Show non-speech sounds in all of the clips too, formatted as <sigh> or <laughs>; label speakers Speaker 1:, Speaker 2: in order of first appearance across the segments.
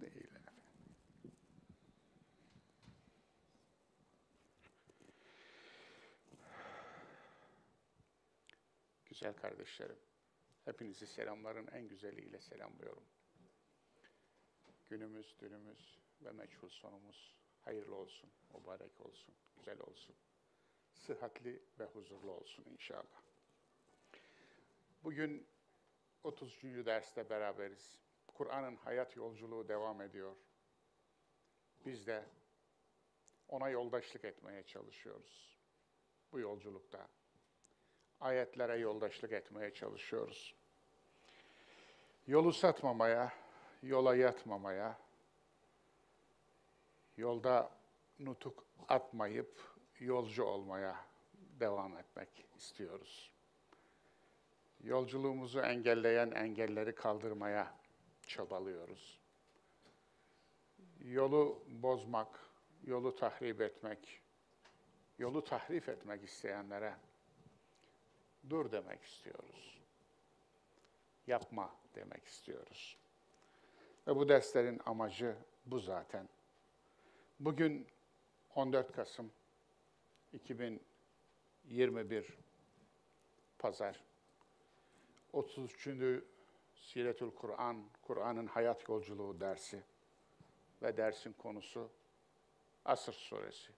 Speaker 1: değil. Güzel kardeşlerim, hepinizi selamların en güzeliyle selamlıyorum. Günümüz, dünümüz ve meçhul sonumuz hayırlı olsun, mübarek olsun, güzel olsun. Sıhhatli ve huzurlu olsun inşallah. Bugün 30. derste beraberiz. Kur'an'ın hayat yolculuğu devam ediyor. Biz de ona yoldaşlık etmeye çalışıyoruz. Bu yolculukta ayetlere yoldaşlık etmeye çalışıyoruz. Yolu satmamaya, yola yatmamaya, yolda nutuk atmayıp yolcu olmaya devam etmek istiyoruz. Yolculuğumuzu engelleyen engelleri kaldırmaya çabalıyoruz. Yolu bozmak, yolu tahrip etmek, yolu tahrif etmek isteyenlere dur demek istiyoruz. Yapma demek istiyoruz. Ve bu derslerin amacı bu zaten. Bugün 14 Kasım 2021 Pazar 33. Siretül Kur'an, Kur'an'ın hayat yolculuğu dersi ve dersin konusu Asır Suresi.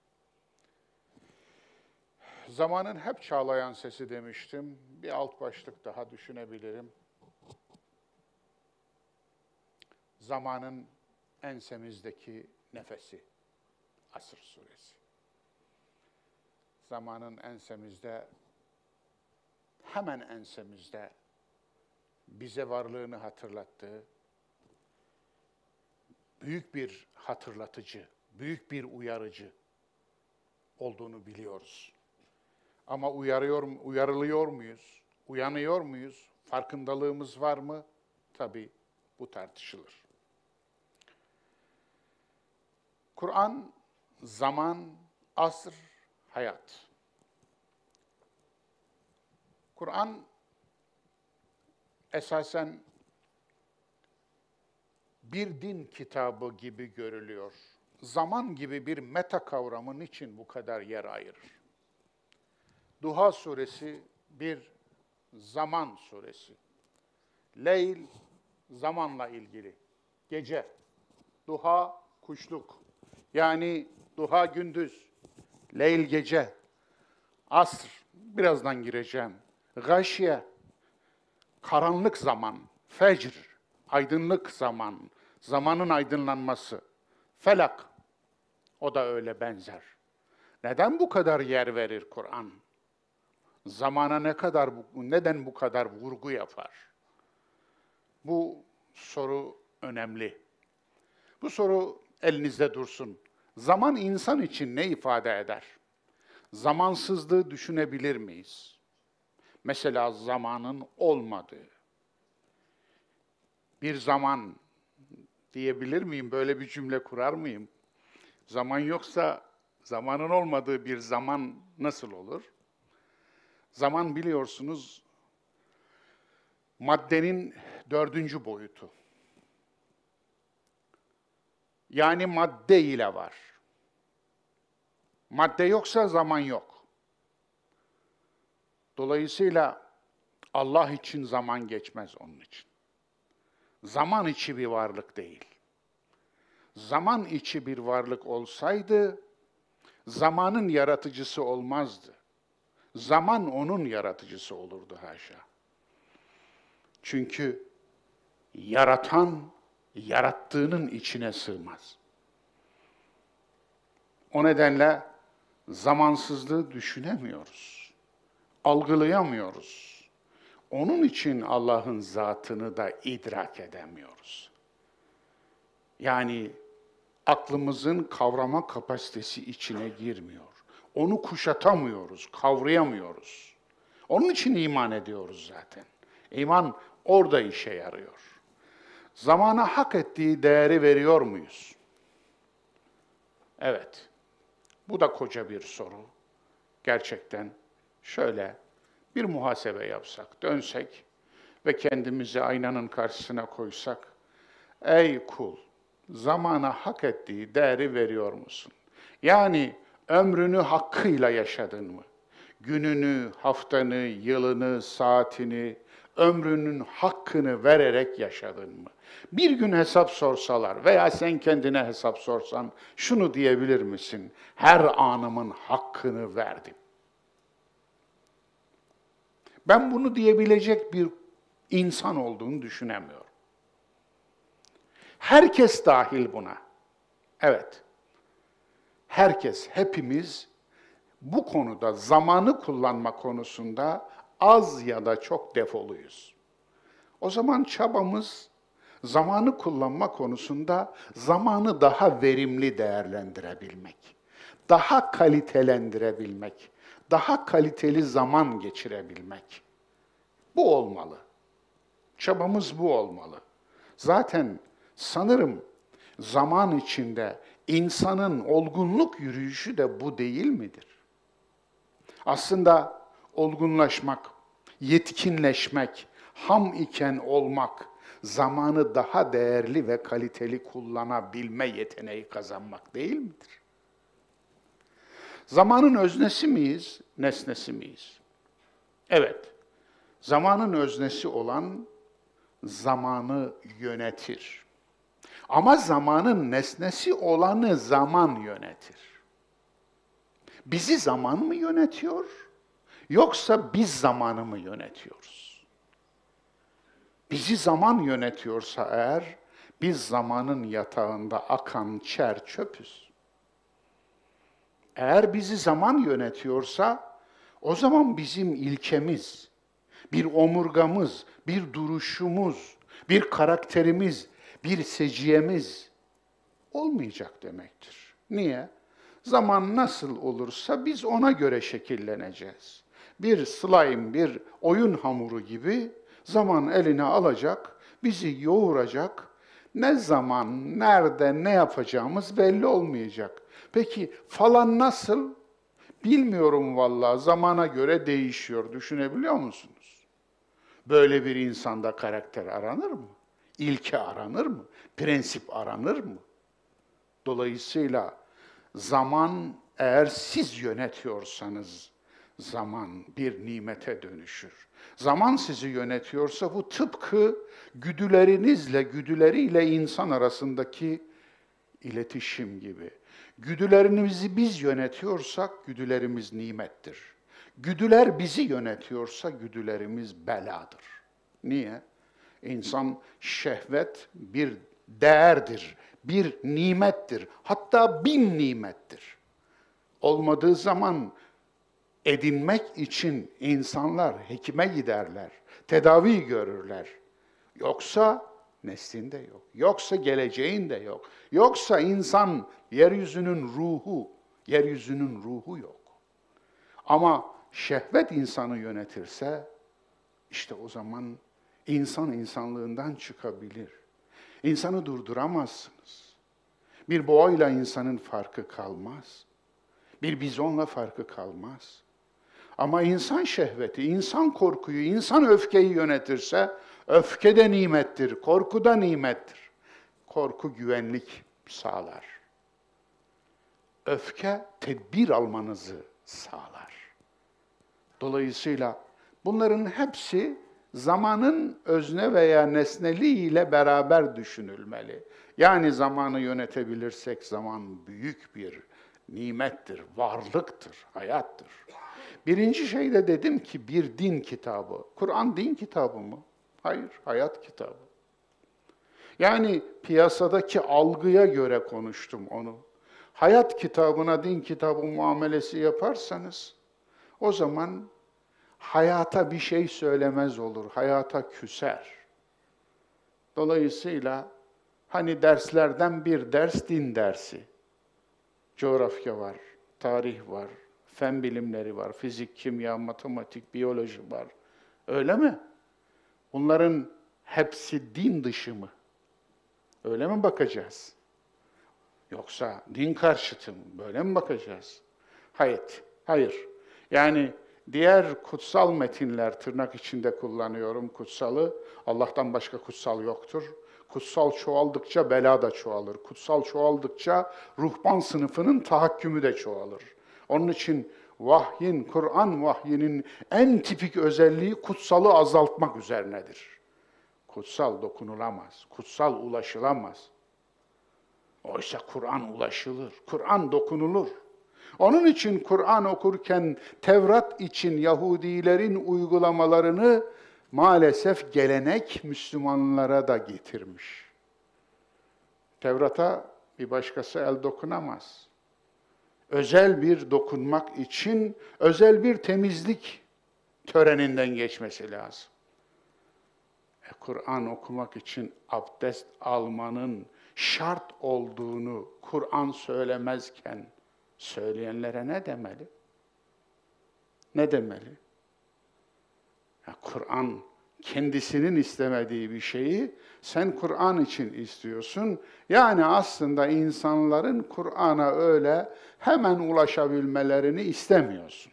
Speaker 1: Zamanın hep çağlayan sesi demiştim. Bir alt başlık daha düşünebilirim. Zamanın ensemizdeki nefesi. Asır suresi. Zamanın ensemizde, hemen ensemizde bize varlığını hatırlattığı, büyük bir hatırlatıcı, büyük bir uyarıcı olduğunu biliyoruz. Ama uyarıyor, uyarılıyor muyuz? Uyanıyor muyuz? Farkındalığımız var mı? Tabii bu tartışılır. Kur'an, zaman, asr, hayat. Kur'an esasen bir din kitabı gibi görülüyor. Zaman gibi bir meta kavramın için bu kadar yer ayırır. Duha suresi bir zaman suresi. Leyl zamanla ilgili. Gece. Duha kuşluk. Yani duha gündüz. Leyl gece. Asr birazdan gireceğim. Gâşiye karanlık zaman. Fecr aydınlık zaman. Zamanın aydınlanması. Felak o da öyle benzer. Neden bu kadar yer verir Kur'an? zamana ne kadar neden bu kadar vurgu yapar? Bu soru önemli. Bu soru elinizde dursun. Zaman insan için ne ifade eder? Zamansızlığı düşünebilir miyiz? Mesela zamanın olmadığı. Bir zaman diyebilir miyim? Böyle bir cümle kurar mıyım? Zaman yoksa zamanın olmadığı bir zaman nasıl olur? Zaman biliyorsunuz maddenin dördüncü boyutu. Yani madde ile var. Madde yoksa zaman yok. Dolayısıyla Allah için zaman geçmez onun için. Zaman içi bir varlık değil. Zaman içi bir varlık olsaydı zamanın yaratıcısı olmazdı. Zaman onun yaratıcısı olurdu haşa. Çünkü yaratan yarattığının içine sığmaz. O nedenle zamansızlığı düşünemiyoruz. Algılayamıyoruz. Onun için Allah'ın zatını da idrak edemiyoruz. Yani aklımızın kavrama kapasitesi içine girmiyor. Onu kuşatamıyoruz, kavrayamıyoruz. Onun için iman ediyoruz zaten. İman orada işe yarıyor. Zamana hak ettiği değeri veriyor muyuz? Evet. Bu da koca bir soru. Gerçekten şöyle bir muhasebe yapsak, dönsek ve kendimizi aynanın karşısına koysak, ey kul, zamana hak ettiği değeri veriyor musun? Yani ömrünü hakkıyla yaşadın mı? Gününü, haftanı, yılını, saatini, ömrünün hakkını vererek yaşadın mı? Bir gün hesap sorsalar veya sen kendine hesap sorsan şunu diyebilir misin? Her anımın hakkını verdim. Ben bunu diyebilecek bir insan olduğunu düşünemiyorum. Herkes dahil buna. Evet. Herkes, hepimiz bu konuda zamanı kullanma konusunda az ya da çok defoluyuz. O zaman çabamız zamanı kullanma konusunda zamanı daha verimli değerlendirebilmek, daha kalitelendirebilmek, daha kaliteli zaman geçirebilmek. Bu olmalı. Çabamız bu olmalı. Zaten sanırım zaman içinde insanın olgunluk yürüyüşü de bu değil midir? Aslında olgunlaşmak, yetkinleşmek, ham iken olmak, zamanı daha değerli ve kaliteli kullanabilme yeteneği kazanmak değil midir? Zamanın öznesi miyiz, nesnesi miyiz? Evet, zamanın öznesi olan zamanı yönetir. Ama zamanın nesnesi olanı zaman yönetir. Bizi zaman mı yönetiyor? Yoksa biz zamanı mı yönetiyoruz? Bizi zaman yönetiyorsa eğer, biz zamanın yatağında akan çer çöpüz. Eğer bizi zaman yönetiyorsa, o zaman bizim ilkemiz, bir omurgamız, bir duruşumuz, bir karakterimiz, bir seciyemiz olmayacak demektir. Niye? Zaman nasıl olursa biz ona göre şekilleneceğiz. Bir slime, bir oyun hamuru gibi zaman eline alacak, bizi yoğuracak. Ne zaman, nerede, ne yapacağımız belli olmayacak. Peki falan nasıl? Bilmiyorum vallahi zamana göre değişiyor. Düşünebiliyor musunuz? Böyle bir insanda karakter aranır mı? İlke aranır mı? Prensip aranır mı? Dolayısıyla zaman eğer siz yönetiyorsanız zaman bir nimete dönüşür. Zaman sizi yönetiyorsa bu tıpkı güdülerinizle, güdüleriyle insan arasındaki iletişim gibi. Güdülerimizi biz yönetiyorsak güdülerimiz nimettir. Güdüler bizi yönetiyorsa güdülerimiz beladır. Niye? İnsan şehvet bir değerdir, bir nimettir. Hatta bin nimettir. Olmadığı zaman edinmek için insanlar hekime giderler, tedavi görürler. Yoksa neslinde yok. Yoksa geleceğinde yok. Yoksa insan yeryüzünün ruhu, yeryüzünün ruhu yok. Ama şehvet insanı yönetirse işte o zaman insan insanlığından çıkabilir. İnsanı durduramazsınız. Bir boğayla insanın farkı kalmaz. Bir bizonla farkı kalmaz. Ama insan şehveti, insan korkuyu, insan öfkeyi yönetirse öfke de nimettir, korku da nimettir. Korku güvenlik sağlar. Öfke tedbir almanızı sağlar. Dolayısıyla bunların hepsi zamanın özne veya nesneliğiyle beraber düşünülmeli. Yani zamanı yönetebilirsek zaman büyük bir nimettir, varlıktır, hayattır. Birinci şey de dedim ki bir din kitabı. Kur'an din kitabı mı? Hayır, hayat kitabı. Yani piyasadaki algıya göre konuştum onu. Hayat kitabına din kitabı muamelesi yaparsanız o zaman hayata bir şey söylemez olur, hayata küser. Dolayısıyla hani derslerden bir ders din dersi. Coğrafya var, tarih var, fen bilimleri var, fizik, kimya, matematik, biyoloji var. Öyle mi? Bunların hepsi din dışı mı? Öyle mi bakacağız? Yoksa din karşıtı mı? Böyle mi bakacağız? Hayır, hayır. Yani diğer kutsal metinler tırnak içinde kullanıyorum kutsalı. Allah'tan başka kutsal yoktur. Kutsal çoğaldıkça bela da çoğalır. Kutsal çoğaldıkça ruhban sınıfının tahakkümü de çoğalır. Onun için vahyin, Kur'an vahyinin en tipik özelliği kutsalı azaltmak üzerinedir. Kutsal dokunulamaz, kutsal ulaşılamaz. Oysa Kur'an ulaşılır, Kur'an dokunulur. Onun için Kur'an okurken Tevrat için Yahudilerin uygulamalarını maalesef gelenek Müslümanlara da getirmiş. Tevrat'a bir başkası el dokunamaz. Özel bir dokunmak için özel bir temizlik töreninden geçmesi lazım. E, Kur'an okumak için abdest almanın şart olduğunu Kur'an söylemezken söyleyenlere ne demeli? Ne demeli? Kur'an kendisinin istemediği bir şeyi sen Kur'an için istiyorsun. Yani aslında insanların Kur'an'a öyle hemen ulaşabilmelerini istemiyorsun.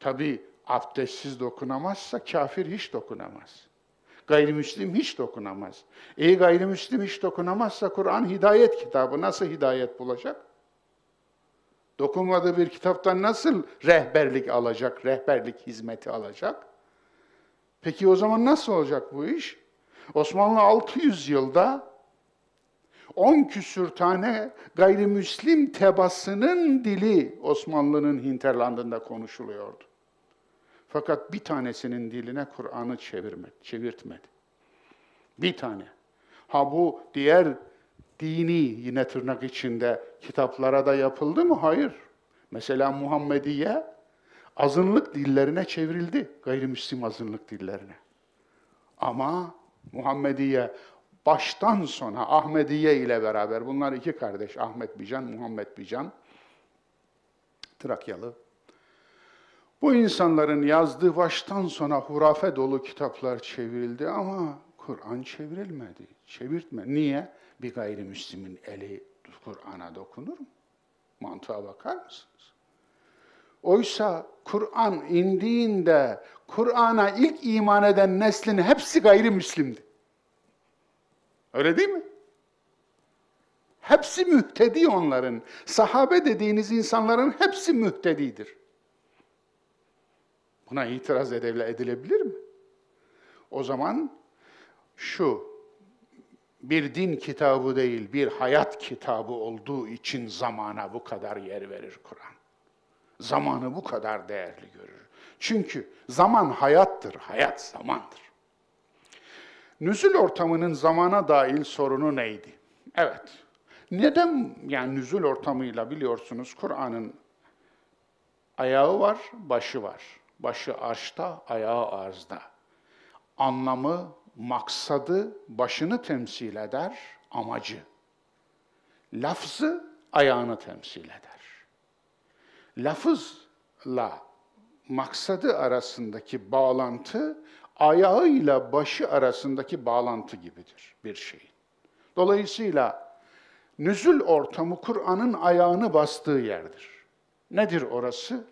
Speaker 1: Tabi abdestsiz dokunamazsa kafir hiç dokunamaz. Gayrimüslim hiç dokunamaz. E gayrimüslim hiç dokunamazsa Kur'an hidayet kitabı nasıl hidayet bulacak? Dokunmadığı bir kitaptan nasıl rehberlik alacak, rehberlik hizmeti alacak? Peki o zaman nasıl olacak bu iş? Osmanlı 600 yılda 10 küsür tane gayrimüslim tebasının dili Osmanlı'nın hinterlandında konuşuluyordu. Fakat bir tanesinin diline Kur'an'ı çevirmedi, çevirtmedi. Bir tane. Ha bu diğer dini yine tırnak içinde kitaplara da yapıldı mı? Hayır. Mesela Muhammediye azınlık dillerine çevrildi. Gayrimüslim azınlık dillerine. Ama Muhammediye baştan sona Ahmediye ile beraber bunlar iki kardeş Ahmet Bican, Muhammed Bican Trakyalı. Bu insanların yazdığı baştan sona hurafe dolu kitaplar çevrildi ama Kur'an çevrilmedi. Çevirtme. Niye? Bir gayrimüslimin eli Kur'an'a dokunur mu? Mantığa bakar mısınız? Oysa Kur'an indiğinde Kur'an'a ilk iman eden neslin hepsi gayrimüslimdi. Öyle değil mi? Hepsi mühtedi onların. Sahabe dediğiniz insanların hepsi mühtedidir. Buna itiraz edilebilir mi? O zaman şu, bir din kitabı değil, bir hayat kitabı olduğu için zamana bu kadar yer verir Kur'an. Zamanı bu kadar değerli görür. Çünkü zaman hayattır, hayat zamandır. Nüzul ortamının zamana dahil sorunu neydi? Evet, neden yani nüzul ortamıyla biliyorsunuz Kur'an'ın ayağı var, başı var. Başı arşta, ayağı arzda. Anlamı, maksadı başını temsil eder, amacı. Lafzı ayağını temsil eder. Lafızla maksadı arasındaki bağlantı ayağıyla başı arasındaki bağlantı gibidir bir şeyin. Dolayısıyla nüzül ortamı Kur'an'ın ayağını bastığı yerdir. Nedir orası?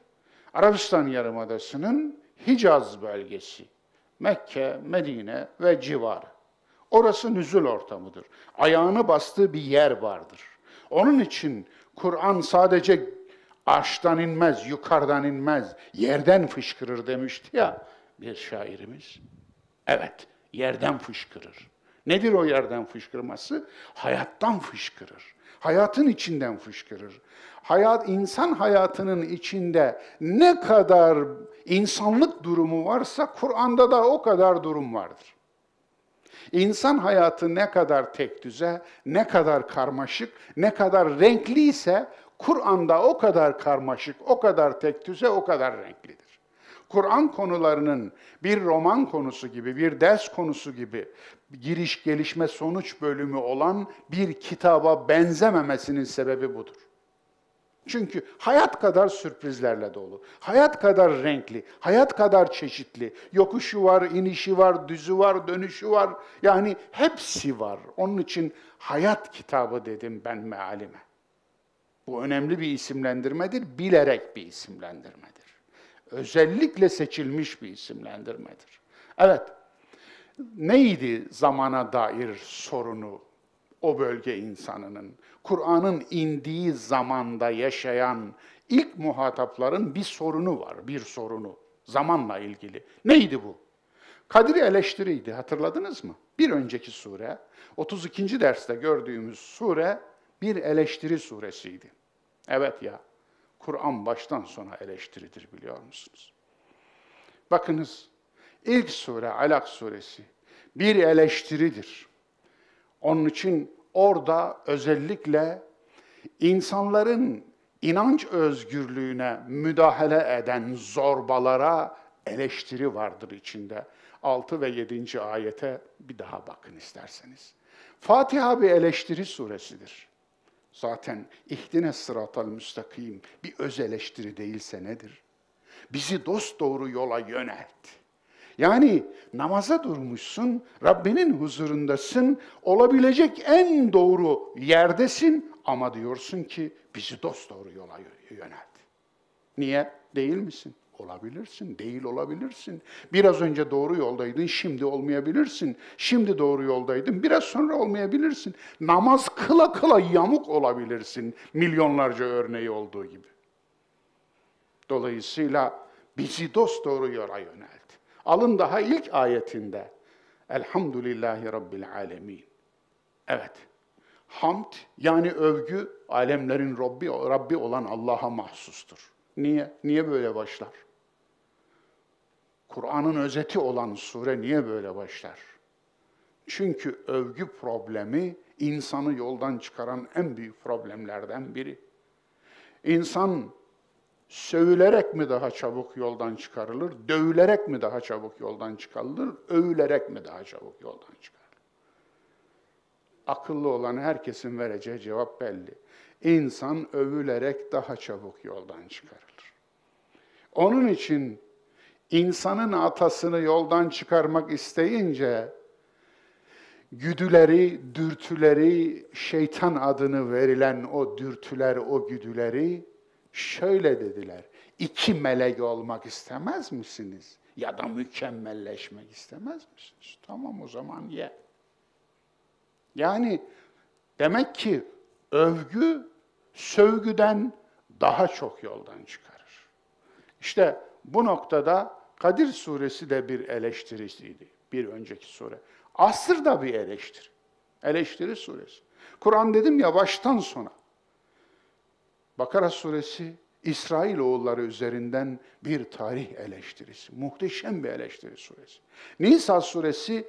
Speaker 1: Arabistan Yarımadası'nın Hicaz bölgesi. Mekke, Medine ve civarı. Orası nüzul ortamıdır. Ayağını bastığı bir yer vardır. Onun için Kur'an sadece arştan inmez, yukarıdan inmez, yerden fışkırır demişti ya bir şairimiz. Evet, yerden fışkırır. Nedir o yerden fışkırması? Hayattan fışkırır. Hayatın içinden fışkırır. Hayat, insan hayatının içinde ne kadar insanlık durumu varsa Kur'an'da da o kadar durum vardır. İnsan hayatı ne kadar tek düze, ne kadar karmaşık, ne kadar renkli ise Kur'an'da o kadar karmaşık, o kadar tek düze, o kadar renklidir. Kur'an konularının bir roman konusu gibi, bir ders konusu gibi giriş, gelişme, sonuç bölümü olan bir kitaba benzememesinin sebebi budur. Çünkü hayat kadar sürprizlerle dolu. Hayat kadar renkli, hayat kadar çeşitli. Yokuşu var, inişi var, düzü var, dönüşü var. Yani hepsi var. Onun için hayat kitabı dedim ben mealime. Bu önemli bir isimlendirmedir, bilerek bir isimlendirmedir. Özellikle seçilmiş bir isimlendirmedir. Evet, neydi zamana dair sorunu o bölge insanının? Kur'an'ın indiği zamanda yaşayan ilk muhatapların bir sorunu var, bir sorunu. Zamanla ilgili. Neydi bu? Kadir eleştiriydi, hatırladınız mı? Bir önceki sure, 32. derste gördüğümüz sure bir eleştiri suresiydi. Evet ya, Kur'an baştan sona eleştiridir biliyor musunuz? Bakınız, ilk sure Alak suresi bir eleştiridir. Onun için orada özellikle insanların inanç özgürlüğüne müdahale eden zorbalara eleştiri vardır içinde. 6 ve 7. ayete bir daha bakın isterseniz. Fatiha bir eleştiri suresidir. Zaten ihdine sıratal müstakim bir öz eleştiri değilse nedir? Bizi dost doğru yola yönelt. Yani namaza durmuşsun, Rabbinin huzurundasın, olabilecek en doğru yerdesin ama diyorsun ki bizi dost doğru yola yönelt. Niye? Değil misin? Olabilirsin, değil olabilirsin. Biraz önce doğru yoldaydın, şimdi olmayabilirsin. Şimdi doğru yoldaydın, biraz sonra olmayabilirsin. Namaz kıla kıla yamuk olabilirsin, milyonlarca örneği olduğu gibi. Dolayısıyla bizi dost doğru yola yönelt. Alın daha ilk ayetinde. Elhamdülillahi Rabbil alemin. Evet. Hamd yani övgü alemlerin Rabbi, Rabbi olan Allah'a mahsustur. Niye? Niye böyle başlar? Kur'an'ın özeti olan sure niye böyle başlar? Çünkü övgü problemi insanı yoldan çıkaran en büyük problemlerden biri. İnsan sövülerek mi daha çabuk yoldan çıkarılır, dövülerek mi daha çabuk yoldan çıkarılır, övülerek mi daha çabuk yoldan çıkarılır? Akıllı olan herkesin vereceği cevap belli. İnsan övülerek daha çabuk yoldan çıkarılır. Onun için insanın atasını yoldan çıkarmak isteyince güdüleri, dürtüleri, şeytan adını verilen o dürtüler, o güdüleri şöyle dediler. İki melek olmak istemez misiniz? Ya da mükemmelleşmek istemez misiniz? Tamam o zaman ye. Yani demek ki övgü sövgüden daha çok yoldan çıkarır. İşte bu noktada Kadir suresi de bir eleştirisiydi. Bir önceki sure. Asır da bir eleştiri. Eleştiri suresi. Kur'an dedim ya baştan sona. Bakara suresi İsrail oğulları üzerinden bir tarih eleştirisi. Muhteşem bir eleştiri suresi. Nisa suresi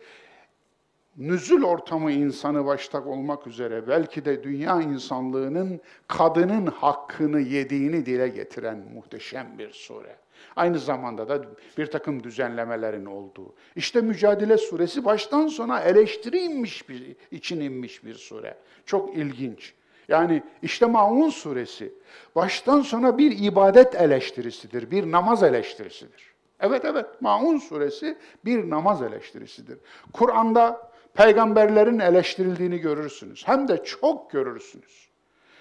Speaker 1: nüzül ortamı insanı başta olmak üzere belki de dünya insanlığının kadının hakkını yediğini dile getiren muhteşem bir sure. Aynı zamanda da bir takım düzenlemelerin olduğu. İşte Mücadele Suresi baştan sona eleştiri inmiş bir, için inmiş bir sure. Çok ilginç. Yani işte Maun Suresi baştan sona bir ibadet eleştirisidir, bir namaz eleştirisidir. Evet evet Maun Suresi bir namaz eleştirisidir. Kur'an'da peygamberlerin eleştirildiğini görürsünüz. Hem de çok görürsünüz.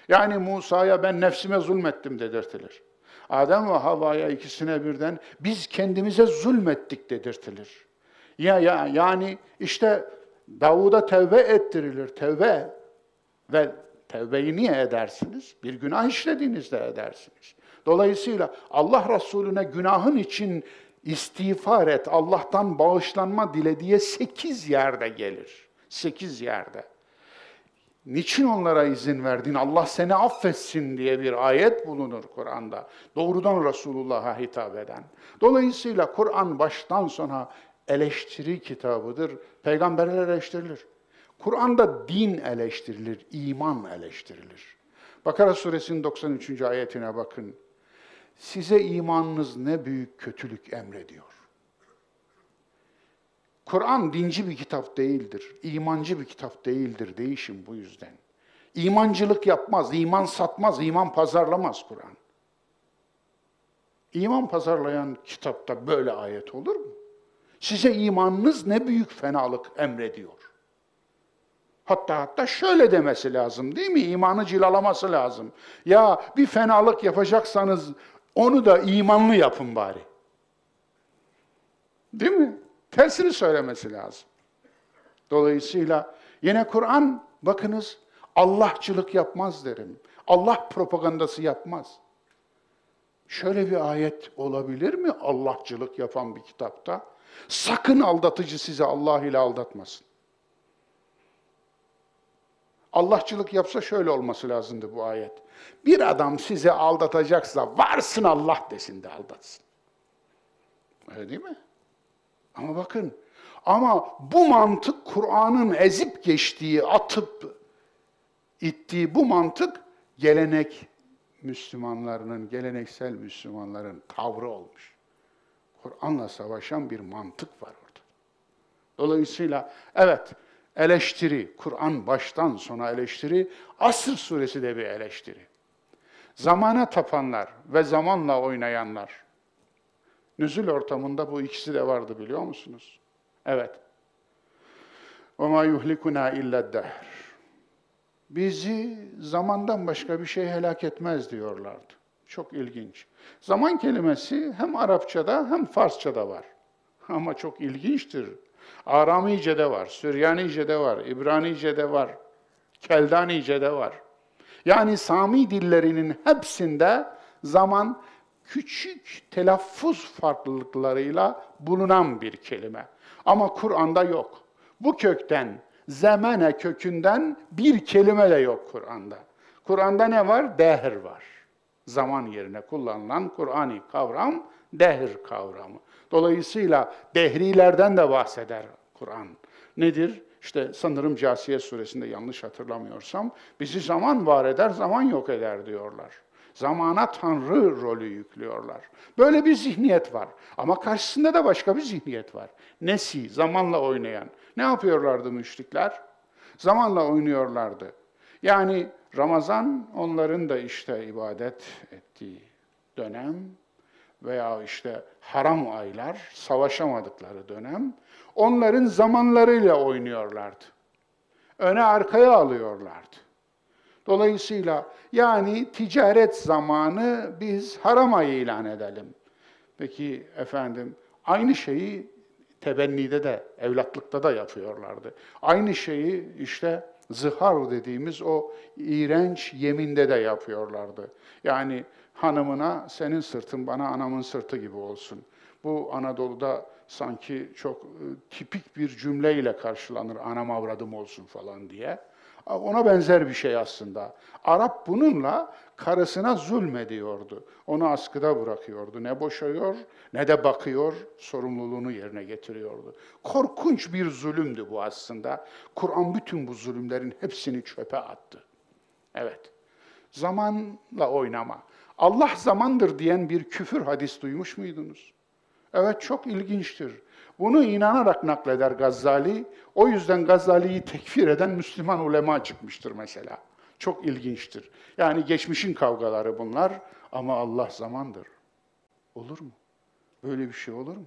Speaker 1: Yani Musa'ya ben nefsime zulmettim dedirtilir. Adem ve Havva'ya ikisine birden biz kendimize zulmettik dedirtilir. Ya, ya yani işte Davud'a tevbe ettirilir, tevbe. Ve tevbeyi niye edersiniz? Bir günah işlediğinizde edersiniz. Dolayısıyla Allah Resulüne günahın için istiğfar et, Allah'tan bağışlanma dile diye sekiz yerde gelir. Sekiz yerde. Niçin onlara izin verdin? Allah seni affetsin diye bir ayet bulunur Kur'an'da. Doğrudan Resulullah'a hitap eden. Dolayısıyla Kur'an baştan sona eleştiri kitabıdır. Peygamberler eleştirilir. Kur'an'da din eleştirilir, iman eleştirilir. Bakara suresinin 93. ayetine bakın. Size imanınız ne büyük kötülük emrediyor. Kur'an dinci bir kitap değildir, imancı bir kitap değildir. Değişim bu yüzden. İmancılık yapmaz, iman satmaz, iman pazarlamaz Kur'an. İman pazarlayan kitapta böyle ayet olur mu? Size imanınız ne büyük fenalık emrediyor. Hatta hatta şöyle demesi lazım değil mi? İmanı cilalaması lazım. Ya bir fenalık yapacaksanız onu da imanlı yapın bari. Değil mi? Tersini söylemesi lazım. Dolayısıyla yine Kur'an bakınız Allahçılık yapmaz derim. Allah propagandası yapmaz. Şöyle bir ayet olabilir mi Allahçılık yapan bir kitapta? Sakın aldatıcı sizi Allah ile aldatmasın. Allahçılık yapsa şöyle olması lazımdı bu ayet. Bir adam sizi aldatacaksa varsın Allah desin de aldatsın. Öyle değil mi? Ama bakın, ama bu mantık Kur'an'ın ezip geçtiği, atıp ittiği bu mantık gelenek Müslümanlarının, geleneksel Müslümanların tavrı olmuş. Kur'an'la savaşan bir mantık var orada. Dolayısıyla evet eleştiri, Kur'an baştan sona eleştiri, Asır suresi de bir eleştiri. Zamana tapanlar ve zamanla oynayanlar. Nüzül ortamında bu ikisi de vardı biliyor musunuz? Evet. وَمَا يُهْلِكُنَا اِلَّا الدَّهْرِ Bizi zamandan başka bir şey helak etmez diyorlardı. Çok ilginç. Zaman kelimesi hem Arapçada hem Farsçada var. Ama çok ilginçtir. Aramice'de var, Süryanice'de var, İbranice'de var, Keldanice'de var. Yani Sami dillerinin hepsinde zaman küçük telaffuz farklılıklarıyla bulunan bir kelime. Ama Kur'an'da yok. Bu kökten, zemene kökünden bir kelime de yok Kur'an'da. Kur'an'da ne var? Dehr var. Zaman yerine kullanılan Kur'ani kavram dehr kavramı. Dolayısıyla dehrilerden de bahseder Kur'an. Nedir? İşte sanırım Casiye suresinde yanlış hatırlamıyorsam, bizi zaman var eder, zaman yok eder diyorlar. Zamana Tanrı rolü yüklüyorlar. Böyle bir zihniyet var. Ama karşısında da başka bir zihniyet var. Nesi, zamanla oynayan. Ne yapıyorlardı müşrikler? Zamanla oynuyorlardı. Yani Ramazan onların da işte ibadet ettiği dönem veya işte haram aylar, savaşamadıkları dönem, onların zamanlarıyla oynuyorlardı. Öne arkaya alıyorlardı. Dolayısıyla yani ticaret zamanı biz haram ilan edelim. Peki efendim aynı şeyi tebennide de, evlatlıkta da yapıyorlardı. Aynı şeyi işte zihar dediğimiz o iğrenç yeminde de yapıyorlardı. Yani hanımına senin sırtın bana anamın sırtı gibi olsun. Bu Anadolu'da sanki çok e, tipik bir cümleyle karşılanır anam avradım olsun falan diye. Ona benzer bir şey aslında. Arap bununla karısına zulmediyordu. Onu askıda bırakıyordu. Ne boşayıyor ne de bakıyor, sorumluluğunu yerine getiriyordu. Korkunç bir zulümdü bu aslında. Kur'an bütün bu zulümlerin hepsini çöpe attı. Evet. Zamanla oynama. Allah zamandır diyen bir küfür hadis duymuş muydunuz? Evet çok ilginçtir. Bunu inanarak nakleder Gazali. O yüzden Gazali'yi tekfir eden Müslüman ulema çıkmıştır mesela. Çok ilginçtir. Yani geçmişin kavgaları bunlar ama Allah zamandır. Olur mu? Böyle bir şey olur mu?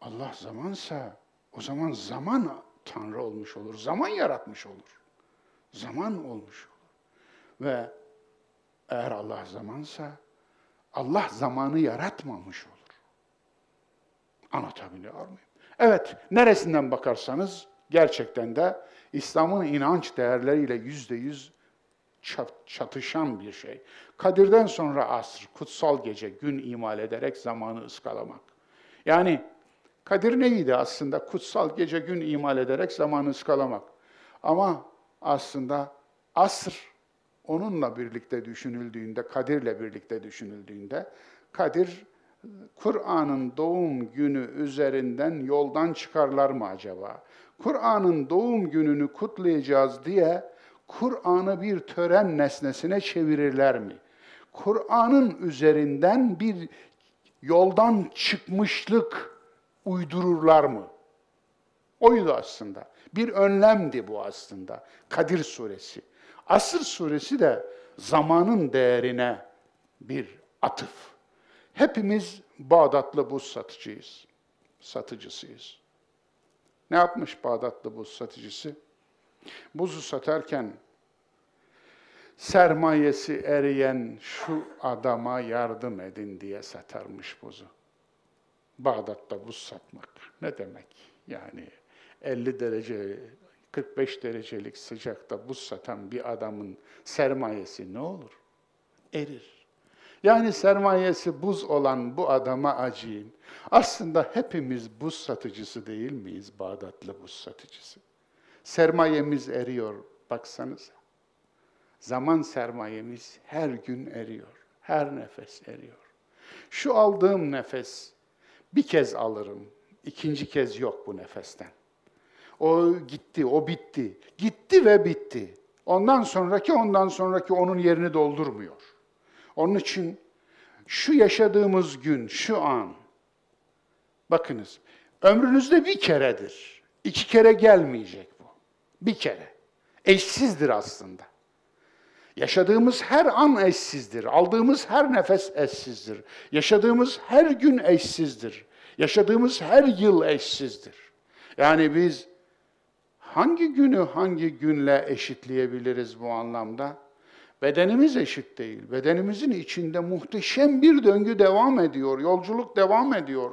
Speaker 1: Allah zamansa o zaman zaman Tanrı olmuş olur. Zaman yaratmış olur. Zaman olmuş olur. Ve eğer Allah zamansa Allah zamanı yaratmamış olur. Anlatabiliyor muyum? Evet, neresinden bakarsanız gerçekten de İslam'ın inanç değerleriyle yüzde yüz çatışan bir şey. Kadir'den sonra asr, kutsal gece, gün imal ederek zamanı ıskalamak. Yani Kadir neydi aslında? Kutsal gece, gün imal ederek zamanı ıskalamak. Ama aslında asr onunla birlikte düşünüldüğünde, Kadir'le birlikte düşünüldüğünde, Kadir Kur'an'ın doğum günü üzerinden yoldan çıkarlar mı acaba? Kur'an'ın doğum gününü kutlayacağız diye Kur'an'ı bir tören nesnesine çevirirler mi? Kur'an'ın üzerinden bir yoldan çıkmışlık uydururlar mı? Oydu aslında. Bir önlemdi bu aslında. Kadir suresi. Asır suresi de zamanın değerine bir atıf. Hepimiz Bağdatlı buz satıcıyız, satıcısıyız. Ne yapmış Bağdatlı buz satıcısı? Buzu satarken sermayesi eriyen şu adama yardım edin diye satarmış buzu. Bağdat'ta buz satmak ne demek? Yani 50 derece, 45 derecelik sıcakta buz satan bir adamın sermayesi ne olur? Erir. Yani sermayesi buz olan bu adama acıyın. Aslında hepimiz buz satıcısı değil miyiz? Bağdatlı buz satıcısı. Sermayemiz eriyor, baksanıza. Zaman sermayemiz her gün eriyor, her nefes eriyor. Şu aldığım nefes bir kez alırım, ikinci kez yok bu nefesten. O gitti, o bitti. Gitti ve bitti. Ondan sonraki, ondan sonraki onun yerini doldurmuyor. Onun için şu yaşadığımız gün, şu an, bakınız, ömrünüzde bir keredir. İki kere gelmeyecek bu. Bir kere. Eşsizdir aslında. Yaşadığımız her an eşsizdir. Aldığımız her nefes eşsizdir. Yaşadığımız her gün eşsizdir. Yaşadığımız her yıl eşsizdir. Yani biz hangi günü hangi günle eşitleyebiliriz bu anlamda? Bedenimiz eşit değil. Bedenimizin içinde muhteşem bir döngü devam ediyor. Yolculuk devam ediyor.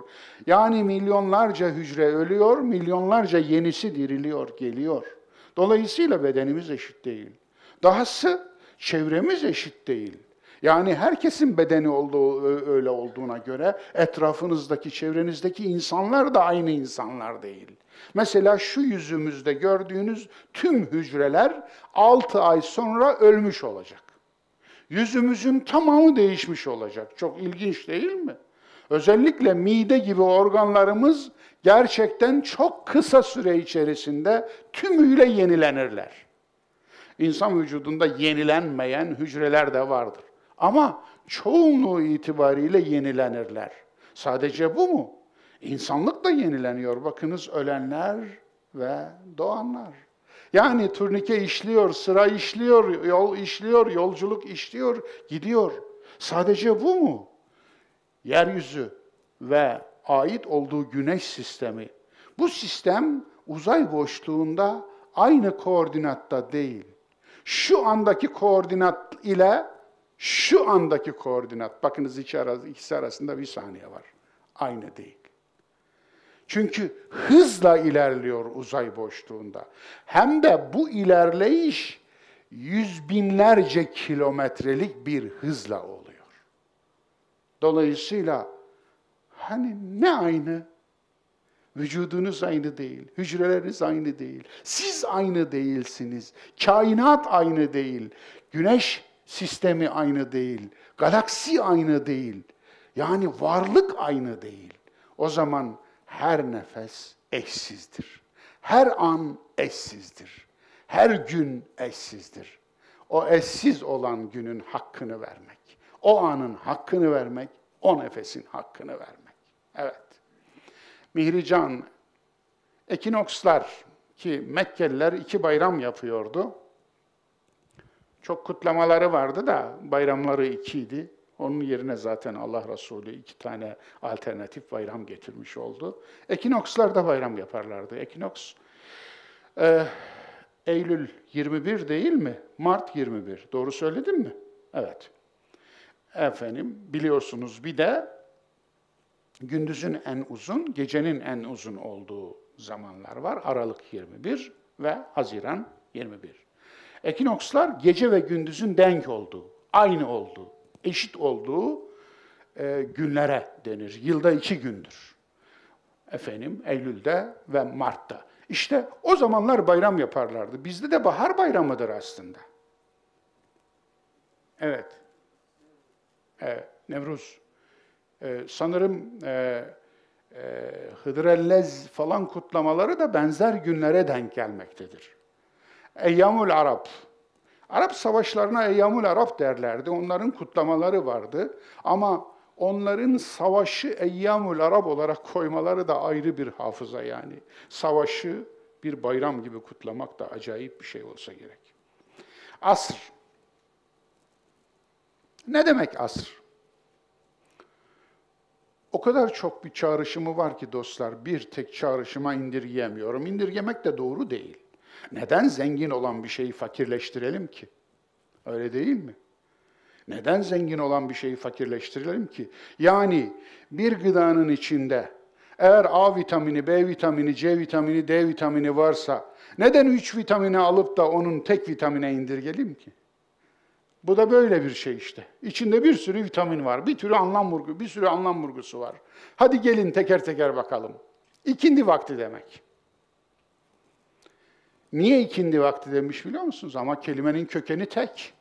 Speaker 1: Yani milyonlarca hücre ölüyor, milyonlarca yenisi diriliyor, geliyor. Dolayısıyla bedenimiz eşit değil. Dahası çevremiz eşit değil. Yani herkesin bedeni olduğu öyle olduğuna göre etrafınızdaki, çevrenizdeki insanlar da aynı insanlar değil. Mesela şu yüzümüzde gördüğünüz tüm hücreler 6 ay sonra ölmüş olacak. Yüzümüzün tamamı değişmiş olacak. Çok ilginç değil mi? Özellikle mide gibi organlarımız gerçekten çok kısa süre içerisinde tümüyle yenilenirler. İnsan vücudunda yenilenmeyen hücreler de vardır. Ama çoğunluğu itibariyle yenilenirler. Sadece bu mu? İnsanlık da yenileniyor. Bakınız ölenler ve doğanlar. Yani turnike işliyor, sıra işliyor, yol işliyor, yolculuk işliyor, gidiyor. Sadece bu mu? Yeryüzü ve ait olduğu güneş sistemi. Bu sistem uzay boşluğunda aynı koordinatta değil. Şu andaki koordinat ile şu andaki koordinat, bakınız ikisi arasında bir saniye var. Aynı değil. Çünkü hızla ilerliyor uzay boşluğunda. Hem de bu ilerleyiş yüz binlerce kilometrelik bir hızla oluyor. Dolayısıyla hani ne aynı? Vücudunuz aynı değil, hücreleriniz aynı değil, siz aynı değilsiniz, kainat aynı değil, güneş sistemi aynı değil, galaksi aynı değil, yani varlık aynı değil. O zaman her nefes eşsizdir. Her an eşsizdir. Her gün eşsizdir. O eşsiz olan günün hakkını vermek. O anın hakkını vermek, o nefesin hakkını vermek. Evet. Mihrican, ekinokslar ki Mekkeliler iki bayram yapıyordu. Çok kutlamaları vardı da bayramları ikiydi. Onun yerine zaten Allah Resulü iki tane alternatif bayram getirmiş oldu. Ekinokslar da bayram yaparlardı. Ekinoks e, Eylül 21 değil mi? Mart 21. Doğru söyledim mi? Evet. Efendim biliyorsunuz bir de gündüzün en uzun, gecenin en uzun olduğu zamanlar var. Aralık 21 ve Haziran 21. Ekinokslar gece ve gündüzün denk olduğu, aynı olduğu, eşit olduğu e, günlere denir. Yılda iki gündür. Efendim Eylül'de ve Mart'ta. İşte o zamanlar bayram yaparlardı. Bizde de bahar bayramıdır aslında. Evet. Evet, Nevruz. Ee, sanırım e, e, Hıdrellez falan kutlamaları da benzer günlere denk gelmektedir. Eyyamul Arap. Arap savaşlarına Eyyamul Arap derlerdi. Onların kutlamaları vardı. Ama onların savaşı Eyyamul Arap olarak koymaları da ayrı bir hafıza yani. Savaşı bir bayram gibi kutlamak da acayip bir şey olsa gerek. Asr. Ne demek asr? O kadar çok bir çağrışımı var ki dostlar, bir tek çağrışıma indirgeyemiyorum. İndirgemek de doğru değil. Neden zengin olan bir şeyi fakirleştirelim ki? Öyle değil mi? Neden zengin olan bir şeyi fakirleştirelim ki? Yani bir gıdanın içinde eğer A vitamini, B vitamini, C vitamini, D vitamini varsa neden üç vitamini alıp da onun tek vitamine indirgelim ki? Bu da böyle bir şey işte. İçinde bir sürü vitamin var, bir sürü anlam vurgu, bir sürü anlam vurgusu var. Hadi gelin teker teker bakalım. İkindi vakti demek. Niye ikindi vakti demiş biliyor musunuz? Ama kelimenin kökeni tek.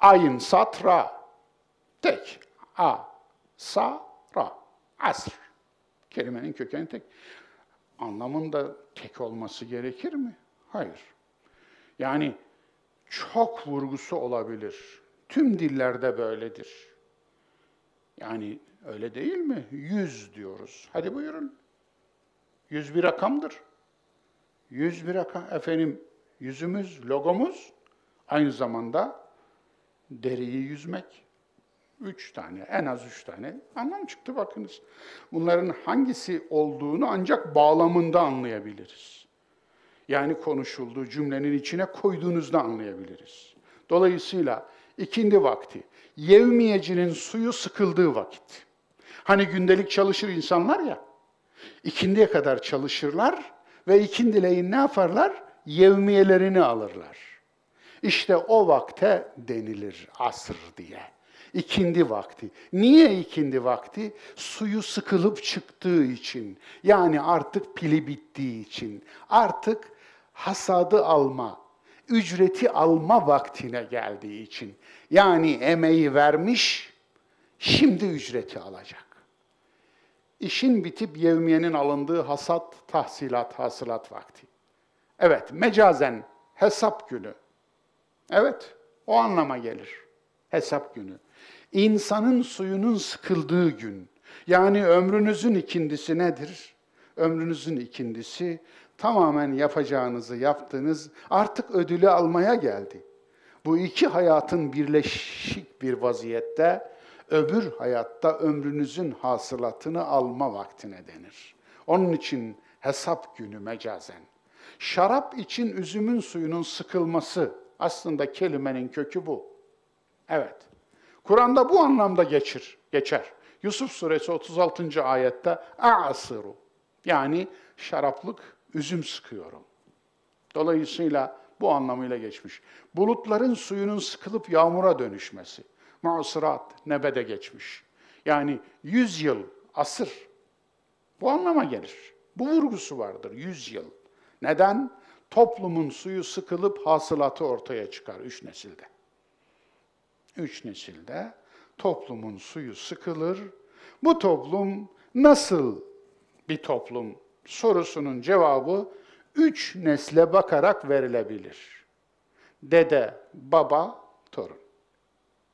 Speaker 1: Ayın satra. Tek. A, sa, ra. Asr. Kelimenin kökeni tek. Anlamında tek olması gerekir mi? Hayır. Yani çok vurgusu olabilir. Tüm dillerde böyledir. Yani öyle değil mi? Yüz diyoruz. Hadi buyurun. Yüz bir rakamdır. Yüz bir rakam. Efendim yüzümüz, logomuz aynı zamanda deriyi yüzmek. Üç tane, en az üç tane anlam çıktı bakınız. Bunların hangisi olduğunu ancak bağlamında anlayabiliriz. Yani konuşulduğu cümlenin içine koyduğunuzda anlayabiliriz. Dolayısıyla ikindi vakti, yevmiyecinin suyu sıkıldığı vakit. Hani gündelik çalışır insanlar ya, ikindiye kadar çalışırlar ve ikindileyin ne yaparlar? Yevmiyelerini alırlar. İşte o vakte denilir asır diye. İkindi vakti. Niye ikindi vakti? Suyu sıkılıp çıktığı için. Yani artık pili bittiği için. Artık hasadı alma, ücreti alma vaktine geldiği için. Yani emeği vermiş, şimdi ücreti alacak. İşin bitip yevmiyenin alındığı hasat, tahsilat, hasılat vakti. Evet, mecazen hesap günü. Evet, o anlama gelir. Hesap günü. İnsanın suyunun sıkıldığı gün. Yani ömrünüzün ikindisi nedir? Ömrünüzün ikindisi tamamen yapacağınızı yaptığınız artık ödülü almaya geldi. Bu iki hayatın birleşik bir vaziyette öbür hayatta ömrünüzün hasılatını alma vaktine denir. Onun için hesap günü mecazen. Şarap için üzümün suyunun sıkılması aslında kelimenin kökü bu. Evet. Kur'an'da bu anlamda geçir, geçer. Yusuf suresi 36. ayette a'asiru yani şaraplık üzüm sıkıyorum. Dolayısıyla bu anlamıyla geçmiş. Bulutların suyunun sıkılıp yağmura dönüşmesi. Mu'sirat, nebede geçmiş. Yani yüz yıl, asır. Bu anlama gelir. Bu vurgusu vardır, yüz yıl. Neden? Toplumun suyu sıkılıp hasılatı ortaya çıkar üç nesilde. Üç nesilde toplumun suyu sıkılır. Bu toplum nasıl bir toplum sorusunun cevabı üç nesle bakarak verilebilir. Dede, baba, torun.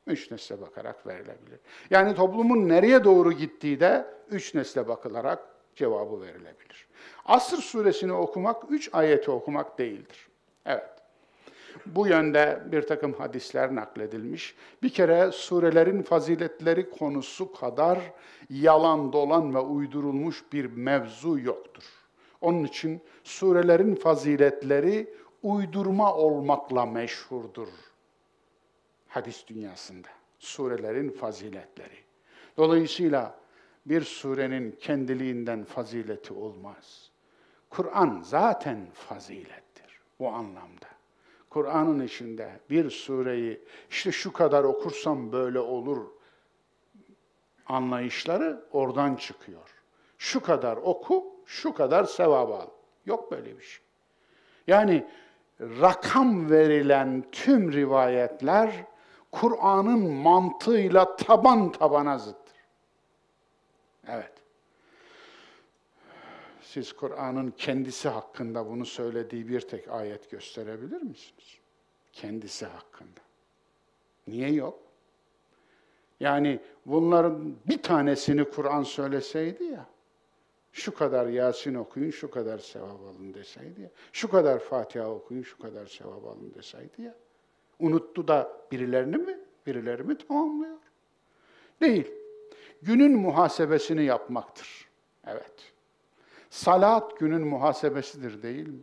Speaker 1: Üç nesle bakarak verilebilir. Yani toplumun nereye doğru gittiği de üç nesle bakılarak cevabı verilebilir. Asr suresini okumak, üç ayeti okumak değildir. Evet. Bu yönde bir takım hadisler nakledilmiş. Bir kere surelerin faziletleri konusu kadar yalan dolan ve uydurulmuş bir mevzu yoktur. Onun için surelerin faziletleri uydurma olmakla meşhurdur hadis dünyasında. Surelerin faziletleri. Dolayısıyla bir surenin kendiliğinden fazileti olmaz. Kur'an zaten fazilettir bu anlamda. Kur'an'ın içinde bir sureyi işte şu kadar okursam böyle olur anlayışları oradan çıkıyor. Şu kadar oku, şu kadar sevap al. Yok böyle bir şey. Yani rakam verilen tüm rivayetler Kur'an'ın mantığıyla taban tabana zıttır. Evet. Siz Kur'an'ın kendisi hakkında bunu söylediği bir tek ayet gösterebilir misiniz? Kendisi hakkında. Niye yok? Yani bunların bir tanesini Kur'an söyleseydi ya, şu kadar Yasin okuyun, şu kadar sevap alın deseydi ya, şu kadar Fatiha okuyun, şu kadar sevap alın deseydi ya, unuttu da birilerini mi, birileri mi tamamlıyor? Değil. Günün muhasebesini yapmaktır. Evet. Salat günün muhasebesidir değil mi?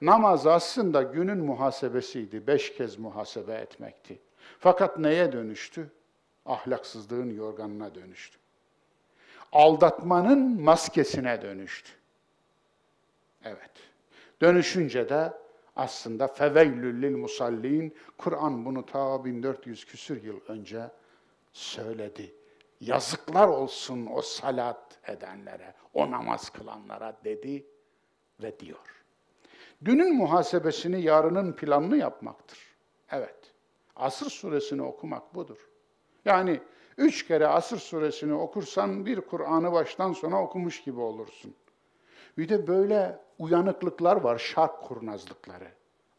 Speaker 1: Namaz aslında günün muhasebesiydi. Beş kez muhasebe etmekti. Fakat neye dönüştü? Ahlaksızlığın yorganına dönüştü. Aldatmanın maskesine dönüştü. Evet. Dönüşünce de aslında feveylül lil musallin Kur'an bunu ta 1400 küsür yıl önce söyledi. Yazıklar olsun o salat edenlere, o namaz kılanlara dedi ve diyor. Dünün muhasebesini, yarının planını yapmaktır. Evet, Asır suresini okumak budur. Yani üç kere Asır suresini okursan bir Kur'an'ı baştan sona okumuş gibi olursun. Bir de böyle uyanıklıklar var, şark kurnazlıkları.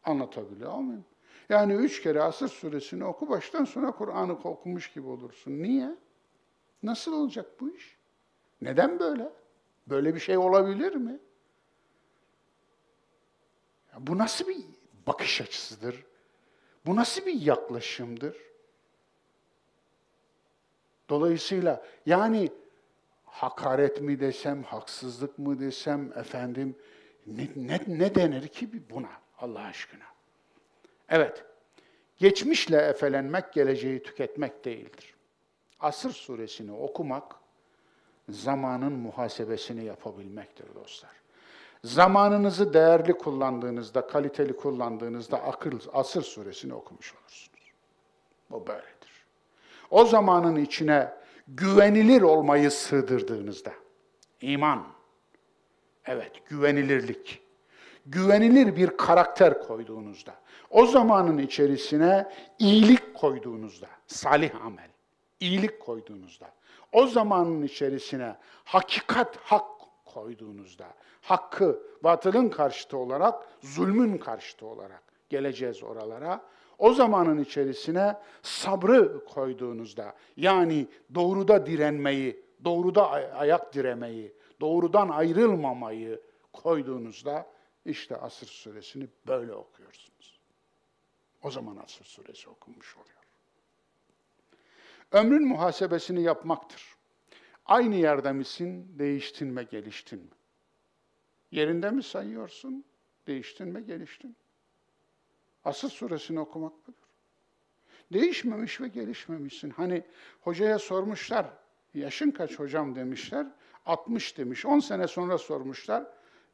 Speaker 1: Anlatabiliyor muyum? Yani üç kere Asır suresini oku, baştan sona Kur'an'ı okumuş gibi olursun. Niye? Nasıl olacak bu iş? Neden böyle? Böyle bir şey olabilir mi? Ya bu nasıl bir bakış açısıdır? Bu nasıl bir yaklaşımdır? Dolayısıyla yani hakaret mi desem, haksızlık mı desem, efendim ne, ne, ne denir ki buna Allah aşkına? Evet, geçmişle efelenmek geleceği tüketmek değildir. Asır suresini okumak, zamanın muhasebesini yapabilmektir dostlar. Zamanınızı değerli kullandığınızda, kaliteli kullandığınızda akıl, Asır suresini okumuş olursunuz. Bu böyledir. O zamanın içine güvenilir olmayı sığdırdığınızda, iman, evet güvenilirlik, güvenilir bir karakter koyduğunuzda, o zamanın içerisine iyilik koyduğunuzda, salih amel, iyilik koyduğunuzda, o zamanın içerisine hakikat, hak koyduğunuzda, hakkı batılın karşıtı olarak, zulmün karşıtı olarak geleceğiz oralara. O zamanın içerisine sabrı koyduğunuzda, yani doğruda direnmeyi, doğruda ayak diremeyi, doğrudan ayrılmamayı koyduğunuzda, işte Asır suresini böyle okuyorsunuz. O zaman Asır suresi okunmuş oluyor. Ömrün muhasebesini yapmaktır. Aynı yerde misin, değiştin mi, geliştin mi? Yerinde mi sayıyorsun, değiştin mi, geliştin Asıl suresini okumak budur. Değişmemiş ve gelişmemişsin. Hani hocaya sormuşlar, yaşın kaç hocam demişler, 60 demiş. 10 sene sonra sormuşlar,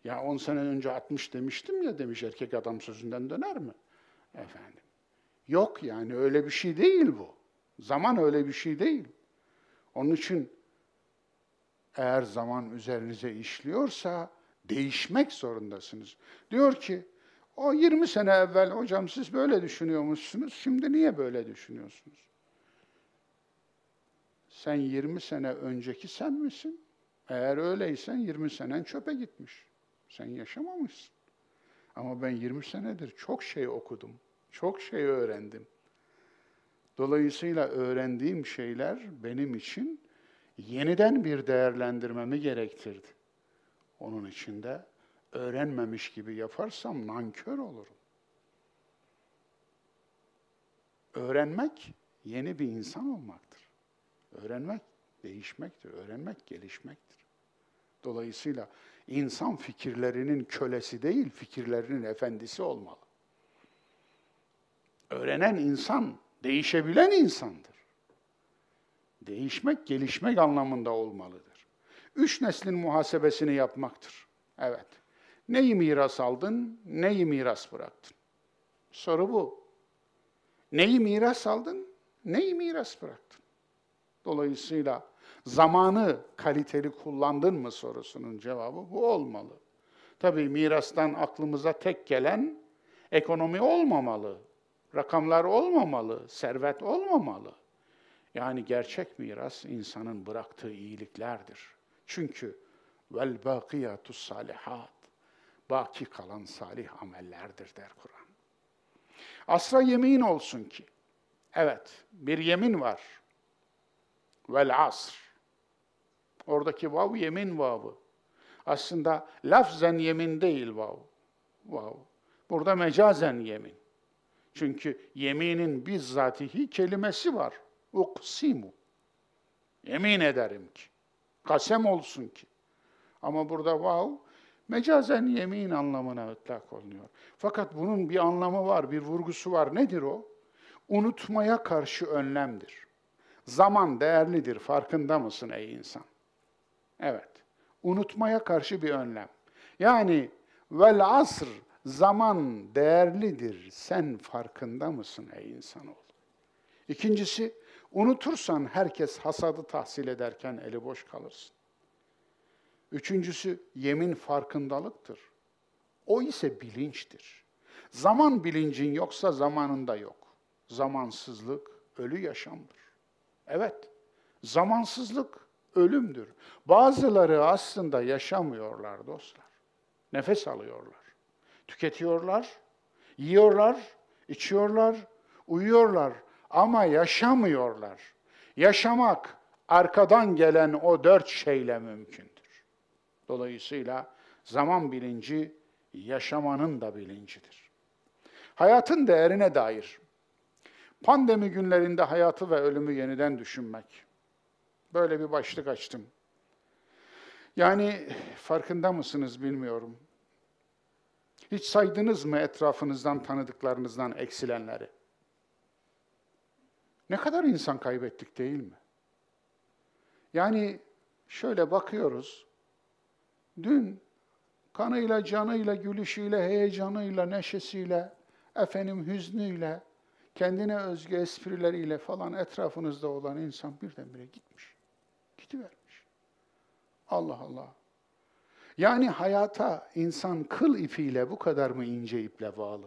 Speaker 1: ya 10 sene önce 60 demiştim ya demiş erkek adam sözünden döner mi? Efendim. Yok yani öyle bir şey değil bu. Zaman öyle bir şey değil. Onun için eğer zaman üzerinize işliyorsa değişmek zorundasınız. Diyor ki o 20 sene evvel hocam siz böyle düşünüyormuşsunuz. Şimdi niye böyle düşünüyorsunuz? Sen 20 sene önceki sen misin? Eğer öyleysen 20 senen çöpe gitmiş. Sen yaşamamışsın. Ama ben 20 senedir çok şey okudum. Çok şey öğrendim. Dolayısıyla öğrendiğim şeyler benim için yeniden bir değerlendirmemi gerektirdi. Onun için de öğrenmemiş gibi yaparsam nankör olurum. Öğrenmek yeni bir insan olmaktır. Öğrenmek değişmektir, öğrenmek gelişmektir. Dolayısıyla insan fikirlerinin kölesi değil, fikirlerinin efendisi olmalı. Öğrenen insan değişebilen insandır. Değişmek, gelişmek anlamında olmalıdır. Üç neslin muhasebesini yapmaktır. Evet. Neyi miras aldın, neyi miras bıraktın? Soru bu. Neyi miras aldın, neyi miras bıraktın? Dolayısıyla zamanı kaliteli kullandın mı sorusunun cevabı bu olmalı. Tabii mirastan aklımıza tek gelen ekonomi olmamalı, rakamlar olmamalı, servet olmamalı. Yani gerçek miras insanın bıraktığı iyiliklerdir. Çünkü vel bakiyatu salihat baki kalan salih amellerdir der Kur'an. Asra yemin olsun ki, evet bir yemin var. Vel asr. Oradaki vav yemin vavı. Aslında lafzen yemin değil vav. Vav. Burada mecazen yemin. Çünkü yeminin bizzatihi kelimesi var. Uksimu. Yemin ederim ki. Kasem olsun ki. Ama burada vav mecazen yemin anlamına ötlak olunuyor. Fakat bunun bir anlamı var, bir vurgusu var. Nedir o? unutmaya karşı önlemdir. Zaman değerlidir, farkında mısın ey insan? Evet, unutmaya karşı bir önlem. Yani vel asr, zaman değerlidir, sen farkında mısın ey insanoğlu? İkincisi, unutursan herkes hasadı tahsil ederken eli boş kalırsın. Üçüncüsü, yemin farkındalıktır. O ise bilinçtir. Zaman bilincin yoksa zamanında yok. Zamansızlık ölü yaşamdır. Evet, zamansızlık ölümdür. Bazıları aslında yaşamıyorlar dostlar. Nefes alıyorlar. Tüketiyorlar, yiyorlar, içiyorlar, uyuyorlar ama yaşamıyorlar. Yaşamak arkadan gelen o dört şeyle mümkündür. Dolayısıyla zaman bilinci yaşamanın da bilincidir. Hayatın değerine dair pandemi günlerinde hayatı ve ölümü yeniden düşünmek. Böyle bir başlık açtım. Yani farkında mısınız bilmiyorum. Hiç saydınız mı etrafınızdan, tanıdıklarınızdan eksilenleri? Ne kadar insan kaybettik değil mi? Yani şöyle bakıyoruz. Dün kanıyla, canıyla, gülüşüyle, heyecanıyla, neşesiyle, efendim hüznüyle, kendine özgü esprileriyle falan etrafınızda olan insan birdenbire gitmiş. Gidivermiş. Allah Allah. Yani hayata insan kıl ipiyle bu kadar mı ince iple bağlı?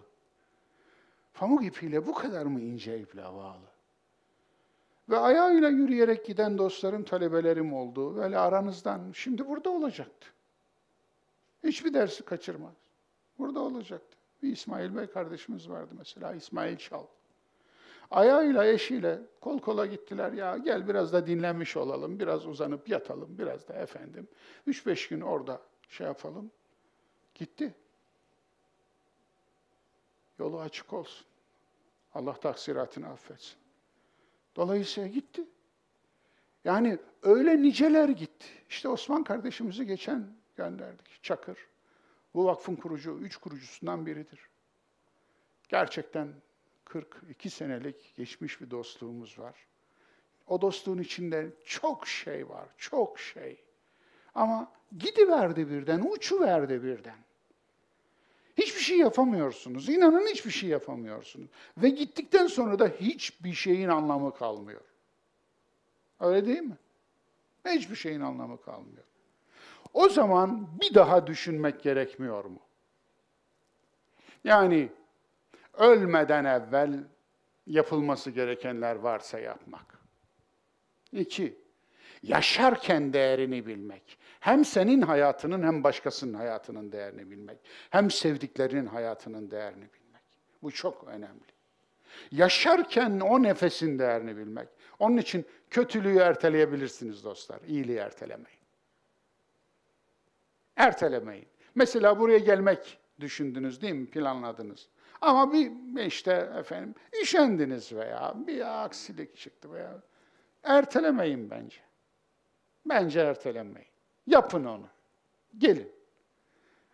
Speaker 1: Pamuk ipiyle bu kadar mı ince iple bağlı? Ve ayağıyla yürüyerek giden dostlarım, talebelerim oldu. Böyle aranızdan şimdi burada olacaktı. Hiçbir dersi kaçırmaz. Burada olacaktı. Bir İsmail Bey kardeşimiz vardı mesela, İsmail Çal. Ayağıyla, eşiyle kol kola gittiler. Ya gel biraz da dinlenmiş olalım, biraz uzanıp yatalım, biraz da efendim. Üç beş gün orada şey yapalım. Gitti. Yolu açık olsun. Allah taksiratını affetsin. Dolayısıyla gitti. Yani öyle niceler gitti. İşte Osman kardeşimizi geçen gönderdik. Çakır. Bu vakfın kurucu, üç kurucusundan biridir. Gerçekten 42 senelik geçmiş bir dostluğumuz var. O dostluğun içinde çok şey var, çok şey. Ama gidiverdi birden, uçuverdi birden. Hiçbir şey yapamıyorsunuz. İnanın hiçbir şey yapamıyorsunuz. Ve gittikten sonra da hiçbir şeyin anlamı kalmıyor. Öyle değil mi? Hiçbir şeyin anlamı kalmıyor. O zaman bir daha düşünmek gerekmiyor mu? Yani ölmeden evvel yapılması gerekenler varsa yapmak. İki, yaşarken değerini bilmek. Hem senin hayatının hem başkasının hayatının değerini bilmek. Hem sevdiklerinin hayatının değerini bilmek. Bu çok önemli. Yaşarken o nefesin değerini bilmek. Onun için kötülüğü erteleyebilirsiniz dostlar, iyiliği ertelemeyin. Ertelemeyin. Mesela buraya gelmek düşündünüz değil mi, planladınız. Ama bir işte efendim işendiniz veya bir aksilik çıktı veya ertelemeyin bence. Bence ertelemeyin. Yapın onu. Gelin.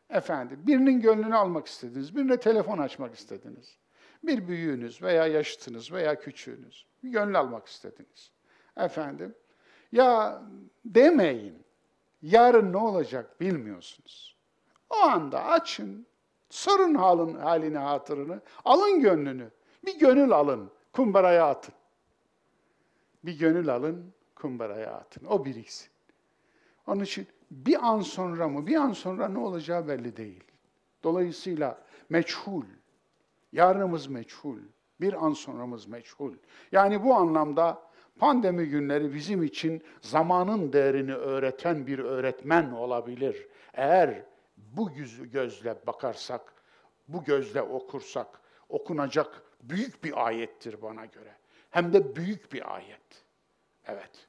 Speaker 1: Efendim birinin gönlünü almak istediniz, birine telefon açmak istediniz. Bir büyüğünüz veya yaşıtınız veya küçüğünüz bir gönül almak istediniz. Efendim ya demeyin. Yarın ne olacak bilmiyorsunuz. O anda açın, sorun halin, halini, hatırını, alın gönlünü. Bir gönül alın, kumbaraya atın. Bir gönül alın, kumbaraya atın. O biriksin. Onun için bir an sonra mı, bir an sonra ne olacağı belli değil. Dolayısıyla meçhul, yarınımız meçhul, bir an sonramız meçhul. Yani bu anlamda pandemi günleri bizim için zamanın değerini öğreten bir öğretmen olabilir. Eğer bu gözle bakarsak, bu gözle okursak, okunacak büyük bir ayettir bana göre. Hem de büyük bir ayet. Evet.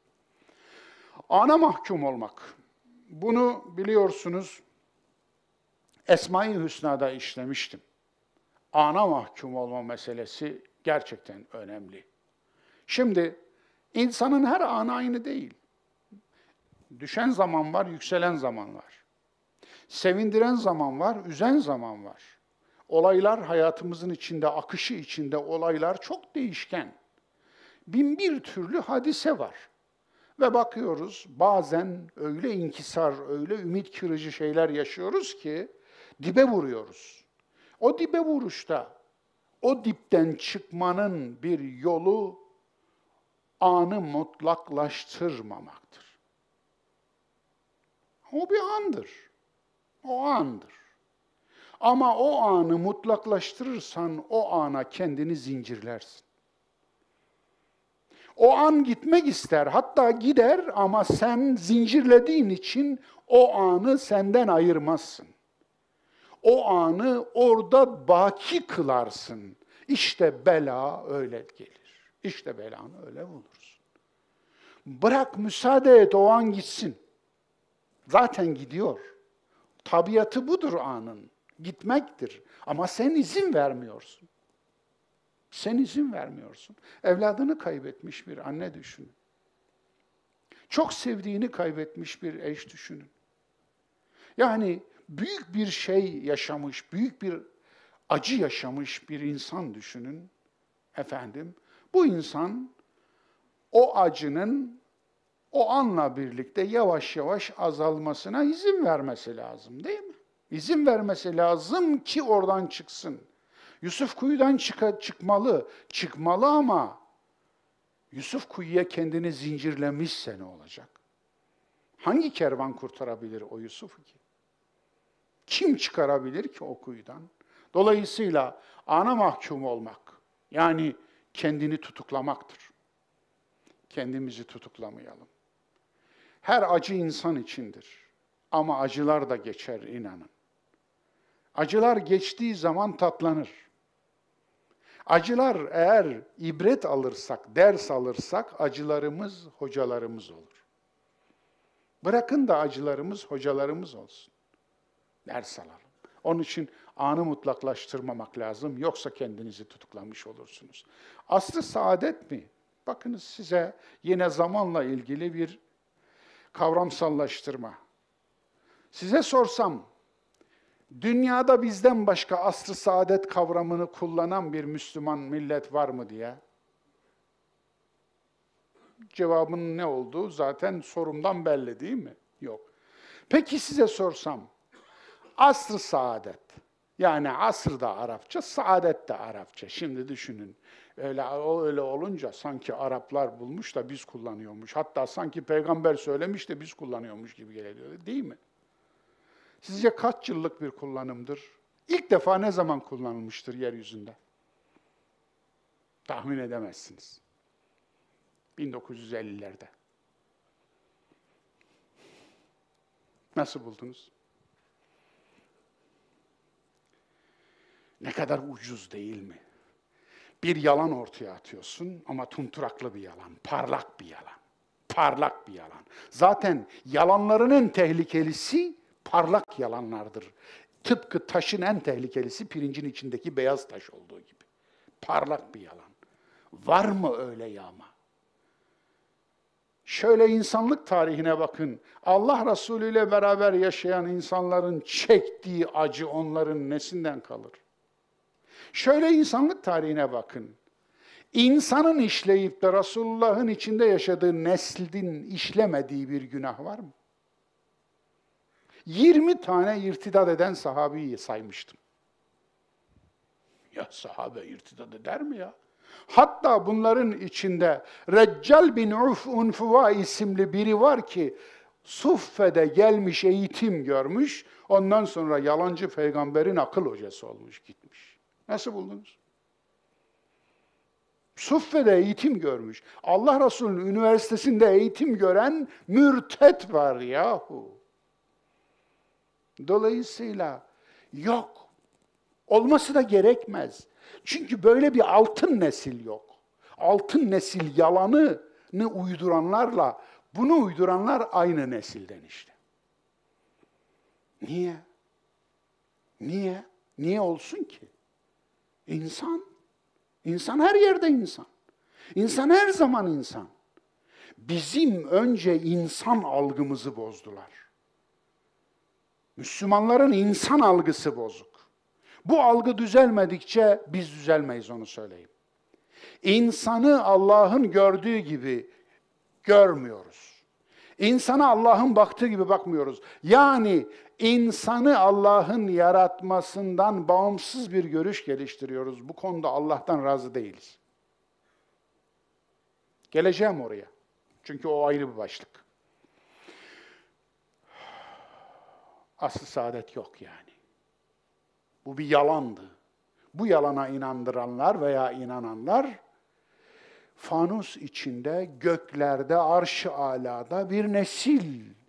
Speaker 1: Ana mahkum olmak. Bunu biliyorsunuz Esma-i Hüsna'da işlemiştim. Ana mahkum olma meselesi gerçekten önemli. Şimdi insanın her anı aynı değil. Düşen zaman var, yükselen zaman var. Sevindiren zaman var, üzen zaman var. Olaylar hayatımızın içinde, akışı içinde olaylar çok değişken. Bin bir türlü hadise var. Ve bakıyoruz bazen öyle inkisar, öyle ümit kırıcı şeyler yaşıyoruz ki dibe vuruyoruz. O dibe vuruşta, o dipten çıkmanın bir yolu anı mutlaklaştırmamaktır. O bir andır. O andır. Ama o anı mutlaklaştırırsan o ana kendini zincirlersin. O an gitmek ister, hatta gider ama sen zincirlediğin için o anı senden ayırmazsın. O anı orada baki kılarsın. İşte bela öyle gelir. İşte belanı öyle bulursun. Bırak müsaade et o an gitsin. Zaten gidiyor. Tabiatı budur anın. Gitmektir. Ama sen izin vermiyorsun. Sen izin vermiyorsun. Evladını kaybetmiş bir anne düşünün. Çok sevdiğini kaybetmiş bir eş düşünün. Yani büyük bir şey yaşamış, büyük bir acı yaşamış bir insan düşünün. Efendim, bu insan o acının o anla birlikte yavaş yavaş azalmasına izin vermesi lazım değil mi? İzin vermesi lazım ki oradan çıksın. Yusuf kuyudan çık çıkmalı, çıkmalı ama Yusuf kuyuya kendini zincirlemişse ne olacak? Hangi kervan kurtarabilir o Yusuf'u ki? Kim çıkarabilir ki o kuyudan? Dolayısıyla ana mahkum olmak, yani kendini tutuklamaktır. Kendimizi tutuklamayalım. Her acı insan içindir. Ama acılar da geçer inanın. Acılar geçtiği zaman tatlanır. Acılar eğer ibret alırsak, ders alırsak acılarımız hocalarımız olur. Bırakın da acılarımız hocalarımız olsun. Ders alalım. Onun için anı mutlaklaştırmamak lazım. Yoksa kendinizi tutuklamış olursunuz. Aslı saadet mi? Bakınız size yine zamanla ilgili bir kavramsallaştırma. Size sorsam, dünyada bizden başka asr-ı saadet kavramını kullanan bir Müslüman millet var mı diye, cevabının ne olduğu zaten sorumdan belli değil mi? Yok. Peki size sorsam, asr-ı saadet, yani asr da Arapça, saadet de Arapça. Şimdi düşünün. Öyle, öyle olunca sanki Araplar bulmuş da biz kullanıyormuş. Hatta sanki peygamber söylemiş de biz kullanıyormuş gibi geliyor. Değil mi? Sizce kaç yıllık bir kullanımdır? İlk defa ne zaman kullanılmıştır yeryüzünde? Tahmin edemezsiniz. 1950'lerde. Nasıl buldunuz? Ne kadar ucuz değil mi? Bir yalan ortaya atıyorsun ama tunturaklı bir yalan, parlak bir yalan. Parlak bir yalan. Zaten yalanların en tehlikelisi parlak yalanlardır. Tıpkı taşın en tehlikelisi pirincin içindeki beyaz taş olduğu gibi. Parlak bir yalan. Var mı öyle yağma? Şöyle insanlık tarihine bakın. Allah Resulü ile beraber yaşayan insanların çektiği acı onların nesinden kalır? Şöyle insanlık tarihine bakın. İnsanın işleyip de Resulullah'ın içinde yaşadığı neslin işlemediği bir günah var mı? 20 tane irtidat eden sahabeyi saymıştım. Ya sahabe irtidat eder mi ya? Hatta bunların içinde Reccal bin Uf Unfuva isimli biri var ki Suffe'de gelmiş eğitim görmüş, ondan sonra yalancı peygamberin akıl hocası olmuş gitmiş. Nasıl buldunuz? Suffe'de eğitim görmüş. Allah Resulü'nün üniversitesinde eğitim gören mürtet var yahu. Dolayısıyla yok. Olması da gerekmez. Çünkü böyle bir altın nesil yok. Altın nesil yalanını uyduranlarla bunu uyduranlar aynı nesilden işte. Niye? Niye? Niye olsun ki? İnsan. İnsan her yerde insan. İnsan her zaman insan. Bizim önce insan algımızı bozdular. Müslümanların insan algısı bozuk. Bu algı düzelmedikçe biz düzelmeyiz onu söyleyeyim. İnsanı Allah'ın gördüğü gibi görmüyoruz. İnsana Allah'ın baktığı gibi bakmıyoruz. Yani insanı Allah'ın yaratmasından bağımsız bir görüş geliştiriyoruz. Bu konuda Allah'tan razı değiliz. Geleceğim oraya. Çünkü o ayrı bir başlık. Asıl saadet yok yani. Bu bir yalandı. Bu yalana inandıranlar veya inananlar fanus içinde göklerde arş-ı alada bir nesil.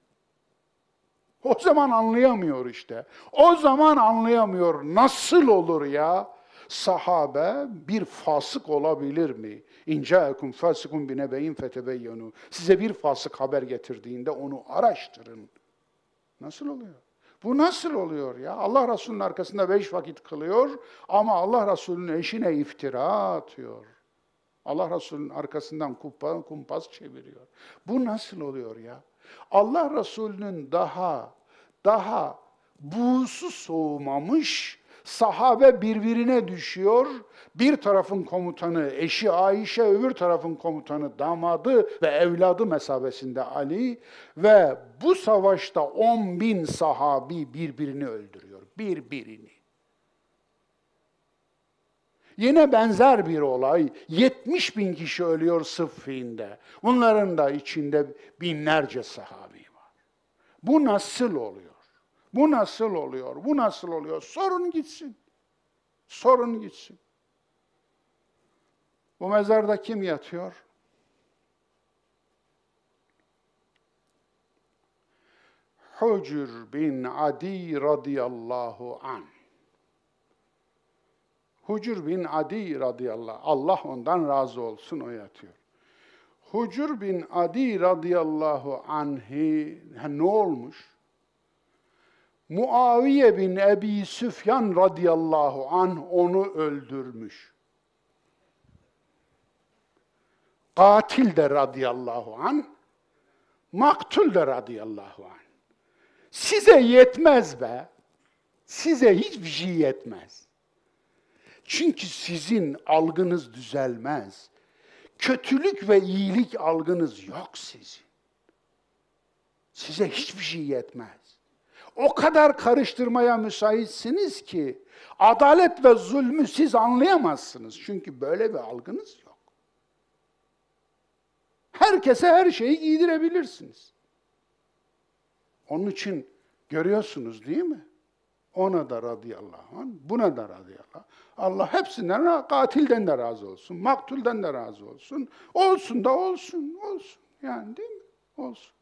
Speaker 1: O zaman anlayamıyor işte. O zaman anlayamıyor. Nasıl olur ya? Sahabe bir fasık olabilir mi? İncaekum fasikun binebeyin fetebeyyenu. Size bir fasık haber getirdiğinde onu araştırın. Nasıl oluyor? Bu nasıl oluyor ya? Allah Resulü'nün arkasında beş vakit kılıyor ama Allah Resulü'nün eşine iftira atıyor. Allah Resulü'nün arkasından kumpas çeviriyor. Bu nasıl oluyor ya? Allah Resulü'nün daha daha buğusu soğumamış sahabe birbirine düşüyor. Bir tarafın komutanı eşi Ayşe, öbür tarafın komutanı damadı ve evladı mesabesinde Ali ve bu savaşta 10 bin sahabi birbirini öldürüyor. Birbirini. Yine benzer bir olay. 70 bin kişi ölüyor Sıffin'de. Bunların da içinde binlerce sahabi var. Bu nasıl oluyor? Bu nasıl oluyor? Bu nasıl oluyor? Sorun gitsin. Sorun gitsin. Bu mezarda kim yatıyor? Hucur bin Adi radıyallahu an. Hucur bin Adi radıyallahu Allah ondan razı olsun o yatıyor. Hucur bin Adi radıyallahu anhi ne olmuş? Muaviye bin Ebi Süfyan radıyallahu anh onu öldürmüş. Katil de radıyallahu an, maktul de radıyallahu an. Size yetmez be. Size hiçbir şey yetmez. Çünkü sizin algınız düzelmez. Kötülük ve iyilik algınız yok sizin. Size hiçbir şey yetmez. O kadar karıştırmaya müsaitsiniz ki adalet ve zulmü siz anlayamazsınız. Çünkü böyle bir algınız yok. Herkese her şeyi giydirebilirsiniz. Onun için görüyorsunuz değil mi? Ona da radıyallahu anh, buna da radıyallahu Allah hepsinden, katilden de razı olsun, maktulden de razı olsun. Olsun da olsun, olsun. Yani değil mi? Olsun.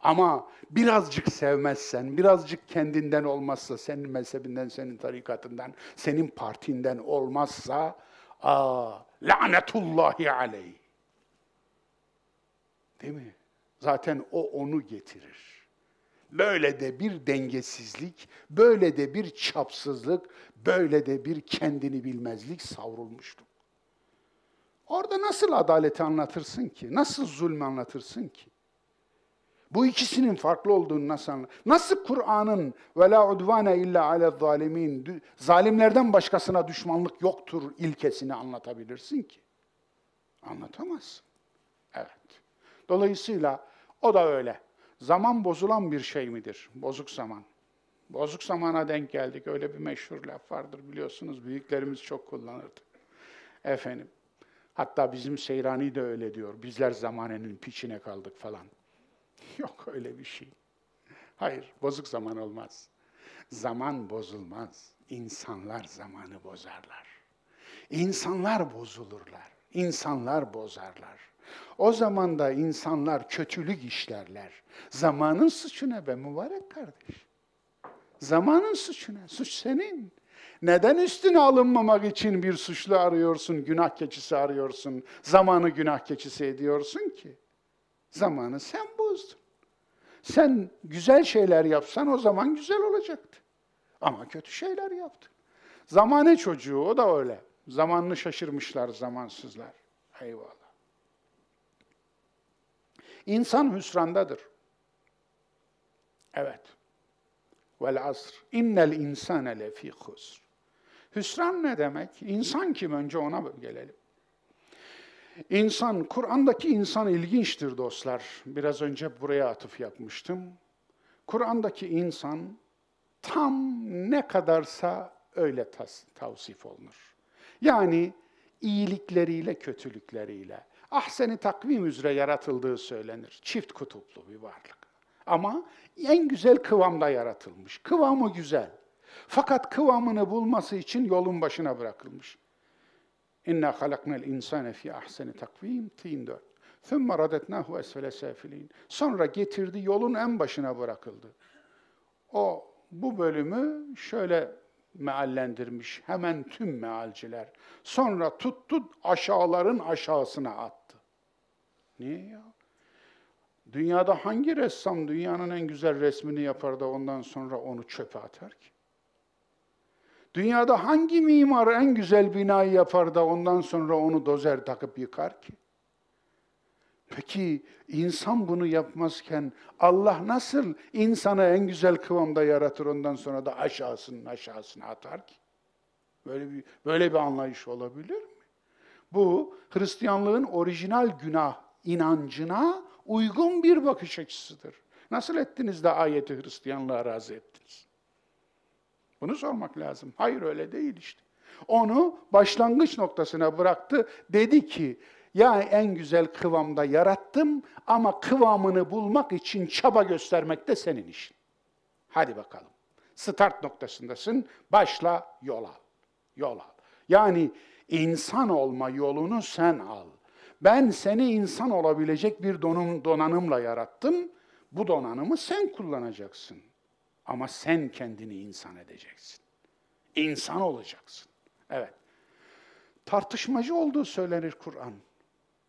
Speaker 1: Ama birazcık sevmezsen, birazcık kendinden olmazsa, senin mezhebinden, senin tarikatından, senin partinden olmazsa, aa, lanetullahi aleyh. Değil mi? Zaten o onu getirir. Böyle de bir dengesizlik, böyle de bir çapsızlık, böyle de bir kendini bilmezlik savrulmuştu. Orada nasıl adaleti anlatırsın ki? Nasıl zulmü anlatırsın ki? Bu ikisinin farklı olduğunu nasıl anlar? Nasıl Kur'an'ın ve la udvane illa ale zalimin zalimlerden başkasına düşmanlık yoktur ilkesini anlatabilirsin ki? Anlatamazsın. Evet. Dolayısıyla o da öyle. Zaman bozulan bir şey midir? Bozuk zaman. Bozuk zamana denk geldik. Öyle bir meşhur laf vardır biliyorsunuz. Büyüklerimiz çok kullanırdı. Efendim. Hatta bizim Seyrani de öyle diyor. Bizler zamanenin piçine kaldık falan. <laughs> Yok öyle bir şey. Hayır, bozuk zaman olmaz. Zaman bozulmaz. İnsanlar zamanı bozarlar. İnsanlar bozulurlar. İnsanlar bozarlar. O zaman da insanlar kötülük işlerler. Zamanın suçu ne be mübarek kardeş? Zamanın suçu ne? Suç senin. Neden üstüne alınmamak için bir suçlu arıyorsun, günah keçisi arıyorsun, zamanı günah keçisi ediyorsun ki? Zamanı sen bozdun. Sen güzel şeyler yapsan o zaman güzel olacaktı. Ama kötü şeyler yaptın. Zamane çocuğu o da öyle. Zamanını şaşırmışlar zamansızlar. Eyvallah. İnsan hüsrandadır. Evet. Vel asr. İnnel insane lefî husr. Hüsran ne demek? İnsan kim? Önce ona gelelim. İnsan, Kur'an'daki insan ilginçtir dostlar. Biraz önce buraya atıf yapmıştım. Kur'an'daki insan tam ne kadarsa öyle tas- tavsif olunur. Yani iyilikleriyle, kötülükleriyle. Ahseni takvim üzere yaratıldığı söylenir. Çift kutuplu bir varlık. Ama en güzel kıvamda yaratılmış. Kıvamı güzel. Fakat kıvamını bulması için yolun başına bırakılmış. İnna halaknal insane fi ahseni takvim tin 4. Thumma radetnahu esfele safilin. Sonra getirdi yolun en başına bırakıldı. O bu bölümü şöyle meallendirmiş hemen tüm mealciler. Sonra tuttu aşağıların aşağısına attı. Niye ya? Dünyada hangi ressam dünyanın en güzel resmini yapar da ondan sonra onu çöpe atar ki? Dünyada hangi mimar en güzel binayı yapar da ondan sonra onu dozer takıp yıkar ki? Peki insan bunu yapmazken Allah nasıl insanı en güzel kıvamda yaratır ondan sonra da aşağısının aşağısına atar ki? Böyle bir böyle bir anlayış olabilir mi? Bu Hristiyanlığın orijinal günah inancına uygun bir bakış açısıdır. Nasıl ettiniz de ayeti Hristiyanlığa razı ettiniz? Bunu sormak lazım. Hayır öyle değil işte. Onu başlangıç noktasına bıraktı. Dedi ki ya en güzel kıvamda yarattım ama kıvamını bulmak için çaba göstermek de senin işin. Hadi bakalım. Start noktasındasın. Başla yol al. Yol al. Yani insan olma yolunu sen al. Ben seni insan olabilecek bir donum, donanımla yarattım. Bu donanımı sen kullanacaksın. Ama sen kendini insan edeceksin. İnsan olacaksın. Evet. Tartışmacı olduğu söylenir Kur'an.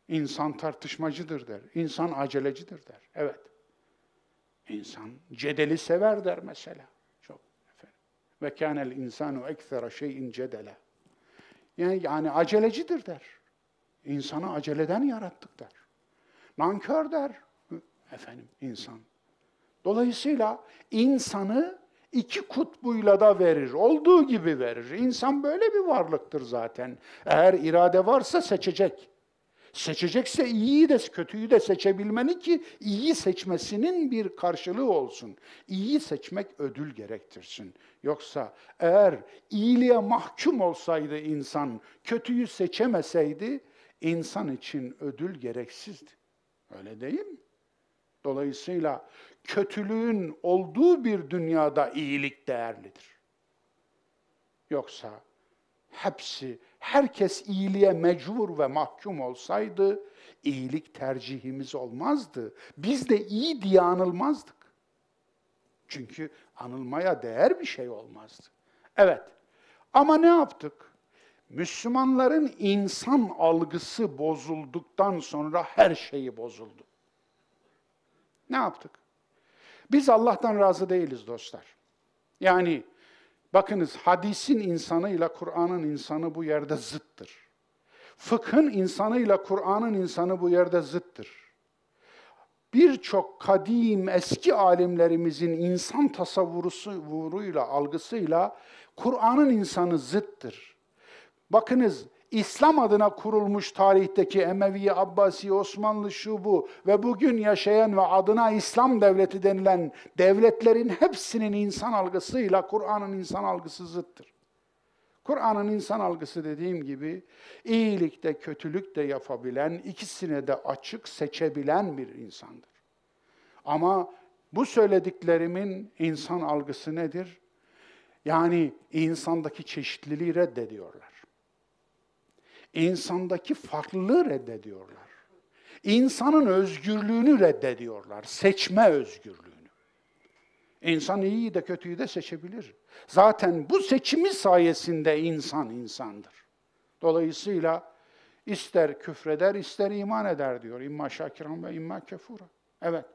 Speaker 1: İnsan tartışmacıdır der. İnsan acelecidir der. Evet. İnsan cedeli sever der mesela. Çok efendim. Ve kânel insanu ekthera şeyin cedele. Yani, yani acelecidir der. İnsanı aceleden yarattık der. Nankör der. Efendim insan. Dolayısıyla insanı iki kutbuyla da verir. Olduğu gibi verir. İnsan böyle bir varlıktır zaten. Eğer irade varsa seçecek. Seçecekse iyiyi de kötüyü de seçebilmeli ki iyi seçmesinin bir karşılığı olsun. İyi seçmek ödül gerektirsin. Yoksa eğer iyiliğe mahkum olsaydı insan, kötüyü seçemeseydi insan için ödül gereksizdi. Öyle değil mi? Dolayısıyla kötülüğün olduğu bir dünyada iyilik değerlidir. Yoksa hepsi, herkes iyiliğe mecbur ve mahkum olsaydı iyilik tercihimiz olmazdı. Biz de iyi diye anılmazdık. Çünkü anılmaya değer bir şey olmazdı. Evet. Ama ne yaptık? Müslümanların insan algısı bozulduktan sonra her şeyi bozuldu. Ne yaptık? Biz Allah'tan razı değiliz dostlar. Yani bakınız hadisin insanıyla Kur'an'ın insanı bu yerde zıttır. Fıkhın insanıyla Kur'an'ın insanı bu yerde zıttır. Birçok kadim eski alimlerimizin insan tasavvuruyla, algısıyla Kur'an'ın insanı zıttır. Bakınız İslam adına kurulmuş tarihteki Emevi, Abbasi, Osmanlı şu bu ve bugün yaşayan ve adına İslam devleti denilen devletlerin hepsinin insan algısıyla Kur'an'ın insan algısı zıttır. Kur'an'ın insan algısı dediğim gibi iyilik de kötülük de yapabilen, ikisine de açık seçebilen bir insandır. Ama bu söylediklerimin insan algısı nedir? Yani insandaki çeşitliliği reddediyorlar insandaki farklılığı reddediyorlar. İnsanın özgürlüğünü reddediyorlar, seçme özgürlüğünü. İnsan iyiyi de kötüyü de seçebilir. Zaten bu seçimi sayesinde insan insandır. Dolayısıyla ister küfreder, ister iman eder diyor. İmma şakiran ve imma kefura. Evet.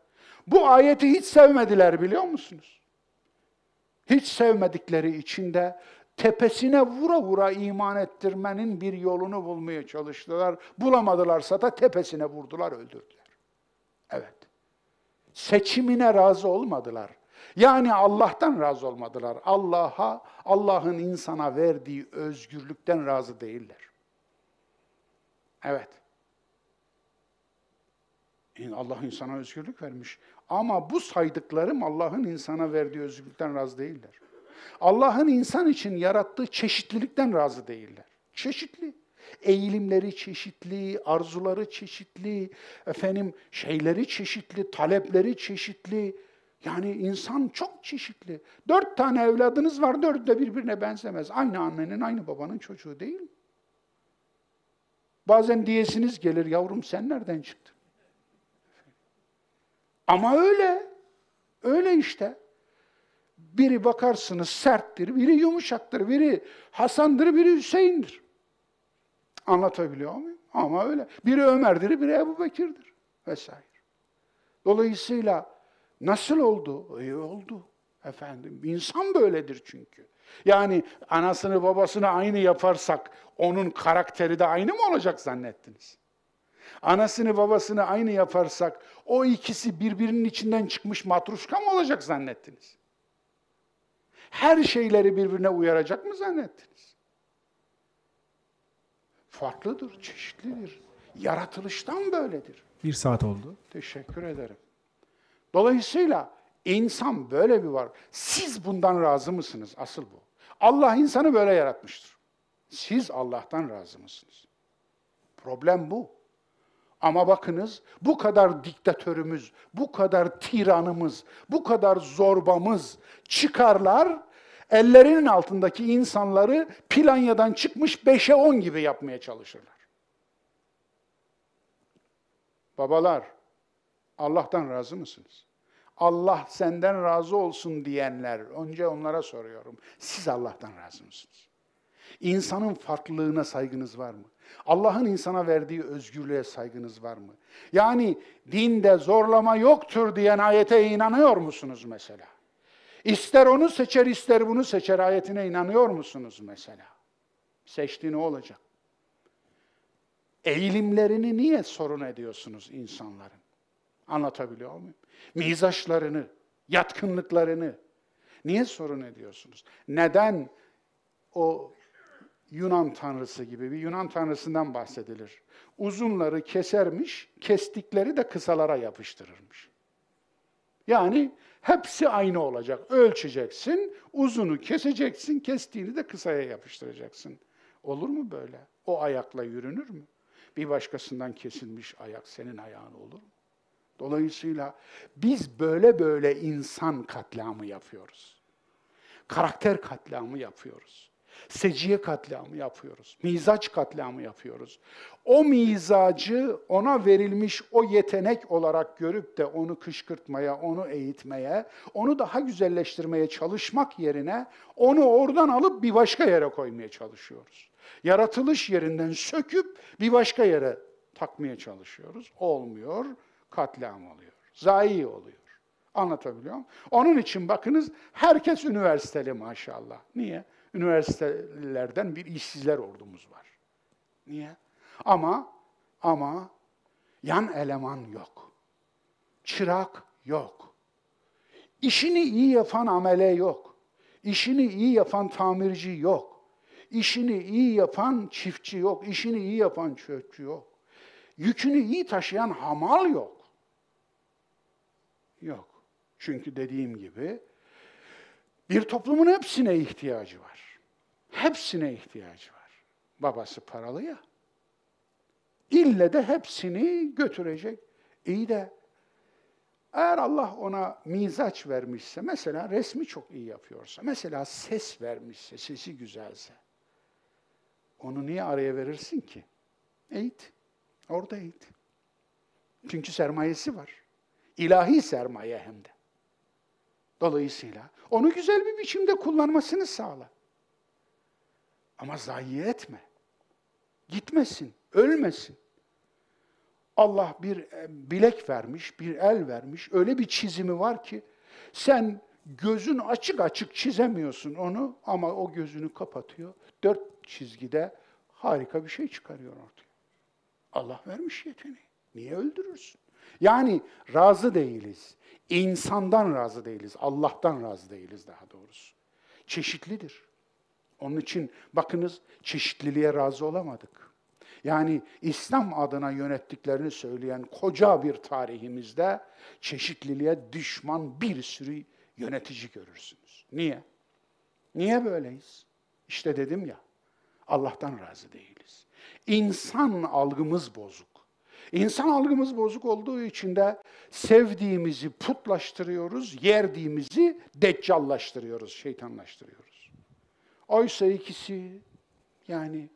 Speaker 1: Bu ayeti hiç sevmediler biliyor musunuz? Hiç sevmedikleri için de tepesine vura vura iman ettirmenin bir yolunu bulmaya çalıştılar. Bulamadılarsa da tepesine vurdular, öldürdüler. Evet. Seçimine razı olmadılar. Yani Allah'tan razı olmadılar. Allah'a, Allah'ın insana verdiği özgürlükten razı değiller. Evet. Allah insana özgürlük vermiş. Ama bu saydıklarım Allah'ın insana verdiği özgürlükten razı değiller. Allah'ın insan için yarattığı çeşitlilikten razı değiller. Çeşitli. Eğilimleri çeşitli, arzuları çeşitli, efendim şeyleri çeşitli, talepleri çeşitli. Yani insan çok çeşitli. Dört tane evladınız var, dört de birbirine benzemez. Aynı annenin, aynı babanın çocuğu değil mi? Bazen diyesiniz gelir, yavrum sen nereden çıktın? Ama öyle. Öyle işte. Biri bakarsınız serttir, biri yumuşaktır, biri Hasan'dır, biri Hüseyin'dir. Anlatabiliyor muyum? Ama öyle. Biri Ömer'dir, biri Ebu Bekir'dir vesaire. Dolayısıyla nasıl oldu? İyi oldu efendim. İnsan böyledir çünkü. Yani anasını babasını aynı yaparsak onun karakteri de aynı mı olacak zannettiniz? Anasını babasını aynı yaparsak o ikisi birbirinin içinden çıkmış matruşka mı olacak zannettiniz? Her şeyleri birbirine uyaracak mı zannettiniz? Farklıdır, çeşitlidir. Yaratılıştan böyledir.
Speaker 2: Bir saat oldu.
Speaker 1: Teşekkür ederim. Dolayısıyla insan böyle bir var. Siz bundan razı mısınız? Asıl bu. Allah insanı böyle yaratmıştır. Siz Allah'tan razı mısınız? Problem bu. Ama bakınız bu kadar diktatörümüz, bu kadar tiranımız, bu kadar zorbamız çıkarlar, ellerinin altındaki insanları Planya'dan çıkmış 5'e 10 gibi yapmaya çalışırlar. Babalar, Allah'tan razı mısınız? Allah senden razı olsun diyenler, önce onlara soruyorum. Siz Allah'tan razı mısınız? İnsanın farklılığına saygınız var mı? Allah'ın insana verdiği özgürlüğe saygınız var mı? Yani dinde zorlama yoktur diyen ayete inanıyor musunuz mesela? İster onu seçer, ister bunu seçer ayetine inanıyor musunuz mesela? Seçtiğini olacak. Eğilimlerini niye sorun ediyorsunuz insanların? Anlatabiliyor muyum? Mizaçlarını, yatkınlıklarını niye sorun ediyorsunuz? Neden o Yunan tanrısı gibi bir Yunan tanrısından bahsedilir. Uzunları kesermiş, kestikleri de kısalara yapıştırırmış. Yani hepsi aynı olacak. Ölçeceksin, uzunu keseceksin, kestiğini de kısaya yapıştıracaksın. Olur mu böyle? O ayakla yürünür mü? Bir başkasından kesilmiş ayak senin ayağın olur mu? Dolayısıyla biz böyle böyle insan katliamı yapıyoruz. Karakter katliamı yapıyoruz. Seciye katliamı yapıyoruz. Mizaç katliamı yapıyoruz. O mizacı ona verilmiş o yetenek olarak görüp de onu kışkırtmaya, onu eğitmeye, onu daha güzelleştirmeye çalışmak yerine onu oradan alıp bir başka yere koymaya çalışıyoruz. Yaratılış yerinden söküp bir başka yere takmaya çalışıyoruz. Olmuyor, katliam oluyor. Zayi oluyor. Anlatabiliyor muyum? Onun için bakınız herkes üniversiteli maşallah. Niye? Üniversitelerden bir işsizler ordumuz var. Niye? Ama ama yan eleman yok. Çırak yok. İşini iyi yapan amele yok. İşini iyi yapan tamirci yok. İşini iyi yapan çiftçi yok. İşini iyi yapan çöpçü yok. Yükünü iyi taşıyan hamal yok. Yok. Çünkü dediğim gibi bir toplumun hepsine ihtiyacı var. Hepsine ihtiyacı var. Babası paralı ya. İlle de hepsini götürecek. İyi de eğer Allah ona mizaç vermişse, mesela resmi çok iyi yapıyorsa, mesela ses vermişse, sesi güzelse, onu niye araya verirsin ki? Eğit. Orada eğit. Çünkü sermayesi var. İlahi sermaye hem de. Dolayısıyla onu güzel bir biçimde kullanmasını sağla. Ama zayi etme. Gitmesin, ölmesin. Allah bir e, bilek vermiş, bir el vermiş. Öyle bir çizimi var ki sen gözün açık açık çizemiyorsun onu ama o gözünü kapatıyor. Dört çizgide harika bir şey çıkarıyor ortaya. Allah vermiş yeteneği. Niye öldürürsün? Yani razı değiliz. İnsandan razı değiliz. Allah'tan razı değiliz daha doğrusu. Çeşitlidir. Onun için bakınız çeşitliliğe razı olamadık. Yani İslam adına yönettiklerini söyleyen koca bir tarihimizde çeşitliliğe düşman bir sürü yönetici görürsünüz. Niye? Niye böyleyiz? İşte dedim ya, Allah'tan razı değiliz. İnsan algımız bozuk. İnsan algımız bozuk olduğu için de sevdiğimizi putlaştırıyoruz, yerdiğimizi deccallaştırıyoruz, şeytanlaştırıyoruz. Oysa ikisi yani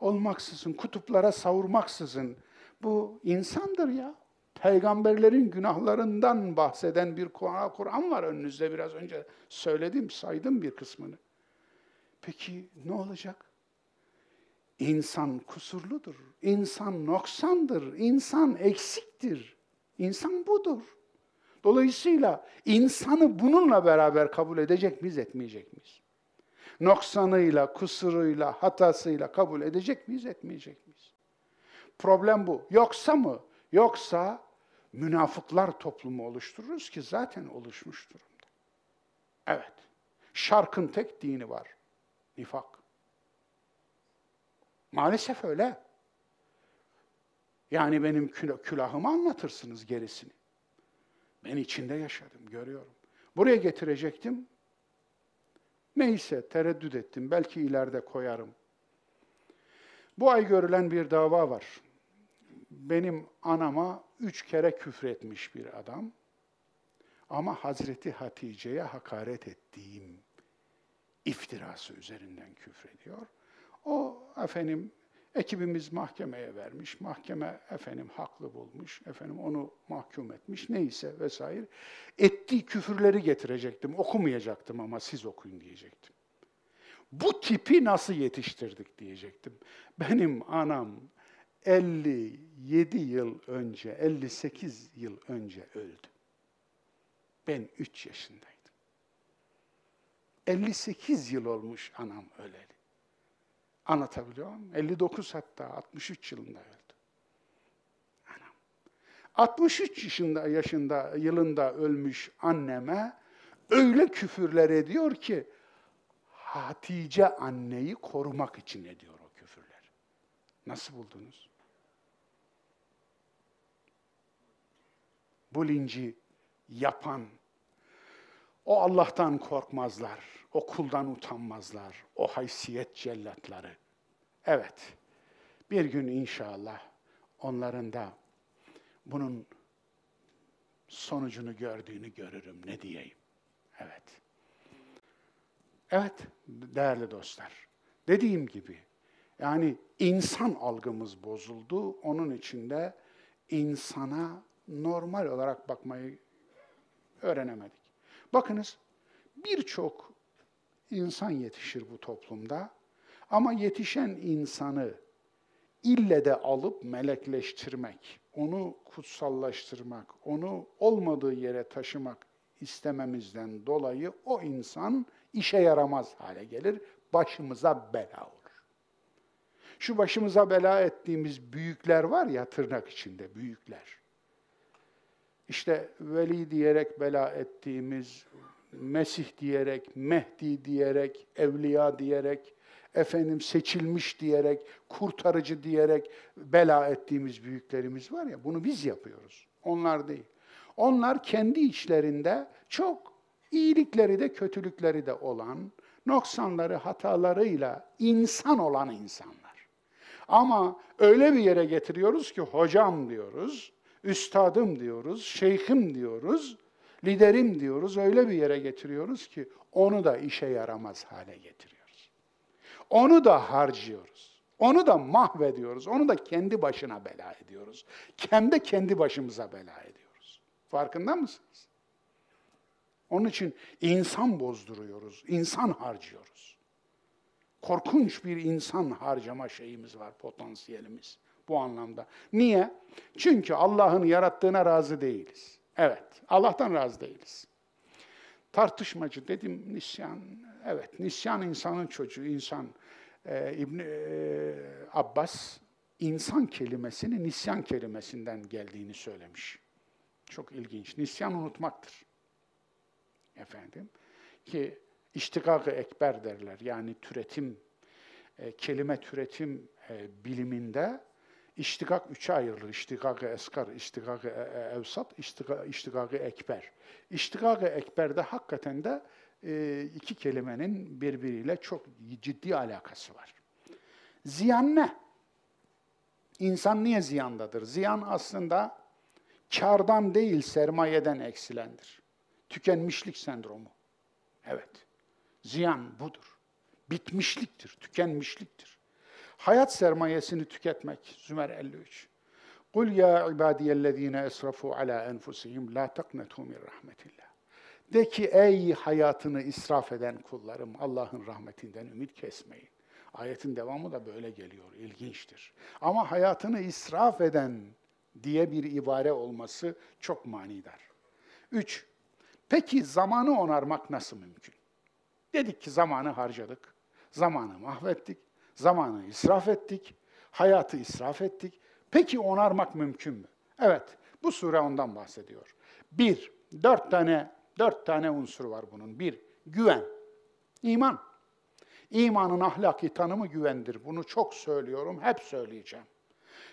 Speaker 1: olmaksızın, kutuplara savurmaksızın bu insandır ya. Peygamberlerin günahlarından bahseden bir Kur'an var önünüzde biraz önce söyledim, saydım bir kısmını. Peki ne olacak? İnsan kusurludur, insan noksandır, insan eksiktir. İnsan budur. Dolayısıyla insanı bununla beraber kabul edecek miyiz, etmeyecek miyiz? Noksanıyla, kusuruyla, hatasıyla kabul edecek miyiz, etmeyecek miyiz? Problem bu. Yoksa mı? Yoksa münafıklar toplumu oluştururuz ki zaten oluşmuş durumda. Evet. Şarkın tek dini var. Nifak. Maalesef öyle. Yani benim kül külahımı anlatırsınız gerisini. Ben içinde yaşadım, görüyorum. Buraya getirecektim. Neyse tereddüt ettim. Belki ileride koyarım. Bu ay görülen bir dava var. Benim anama üç kere küfretmiş bir adam. Ama Hazreti Hatice'ye hakaret ettiğim iftirası üzerinden küfrediyor. O efendim ekibimiz mahkemeye vermiş. Mahkeme efendim haklı bulmuş. Efendim onu mahkum etmiş. Neyse vesaire. Ettiği küfürleri getirecektim. Okumayacaktım ama siz okuyun diyecektim. Bu tipi nasıl yetiştirdik diyecektim. Benim anam 57 yıl önce, 58 yıl önce öldü. Ben 3 yaşındaydım. 58 yıl olmuş anam öleli. Anlatabiliyor muyum? 59 hatta 63 yılında öldü. Anam. 63 yaşında, yaşında yılında ölmüş anneme öyle küfürler ediyor ki Hatice anneyi korumak için ediyor o küfürler. Nasıl buldunuz? Bu linci yapan o Allah'tan korkmazlar, o kuldan utanmazlar, o haysiyet cellatları. Evet, bir gün inşallah onların da bunun sonucunu gördüğünü görürüm, ne diyeyim. Evet. Evet, değerli dostlar. Dediğim gibi, yani insan algımız bozuldu. Onun içinde insana normal olarak bakmayı öğrenemedik. Bakınız, birçok insan yetişir bu toplumda ama yetişen insanı ille de alıp melekleştirmek, onu kutsallaştırmak, onu olmadığı yere taşımak istememizden dolayı o insan işe yaramaz hale gelir, başımıza bela olur. Şu başımıza bela ettiğimiz büyükler var ya tırnak içinde büyükler. İşte veli diyerek bela ettiğimiz, Mesih diyerek, Mehdi diyerek, evliya diyerek, efendim seçilmiş diyerek, kurtarıcı diyerek bela ettiğimiz büyüklerimiz var ya, bunu biz yapıyoruz. Onlar değil. Onlar kendi içlerinde çok iyilikleri de kötülükleri de olan, noksanları, hatalarıyla insan olan insanlar. Ama öyle bir yere getiriyoruz ki hocam diyoruz, üstadım diyoruz, şeyhim diyoruz, liderim diyoruz. Öyle bir yere getiriyoruz ki onu da işe yaramaz hale getiriyoruz. Onu da harcıyoruz. Onu da mahvediyoruz. Onu da kendi başına bela ediyoruz. Kendi kendi başımıza bela ediyoruz. Farkında mısınız? Onun için insan bozduruyoruz, insan harcıyoruz. Korkunç bir insan harcama şeyimiz var, potansiyelimiz bu anlamda. Niye? Çünkü Allah'ın yarattığına razı değiliz. Evet, Allah'tan razı değiliz. Tartışmacı dedim nisyan, evet nisyan insanın çocuğu, insan. Ee, İbn e, Abbas insan kelimesini nisyan kelimesinden geldiğini söylemiş. Çok ilginç. Nisyan unutmaktır. Efendim ki iştikak-ı ekber derler. Yani türetim, e, kelime türetim e, biliminde iştikak üçe ayrılır. İştikak-ı eskar, iştikak-ı evsat, iştikak-ı ekber. İştikak-ı ekberde hakikaten de iki kelimenin birbiriyle çok ciddi alakası var. Ziyan ne? İnsan niye ziyandadır? Ziyan aslında kardan değil sermayeden eksilendir. Tükenmişlik sendromu. Evet. Ziyan budur. Bitmişliktir, tükenmişliktir. Hayat sermayesini tüketmek. Zümer 53. Kul ya ibadiyellezine esrafu ala enfusihim la taqnetu min rahmetillah. De ki ey hayatını israf eden kullarım Allah'ın rahmetinden ümit kesmeyin. Ayetin devamı da böyle geliyor, ilginçtir. Ama hayatını israf eden diye bir ibare olması çok manidar. Üç, peki zamanı onarmak nasıl mümkün? Dedik ki zamanı harcadık, zamanı mahvettik, zamanı israf ettik, hayatı israf ettik. Peki onarmak mümkün mü? Evet, bu sure ondan bahsediyor. Bir, dört tane, dört tane unsur var bunun. Bir, güven, iman. İmanın ahlaki tanımı güvendir. Bunu çok söylüyorum, hep söyleyeceğim.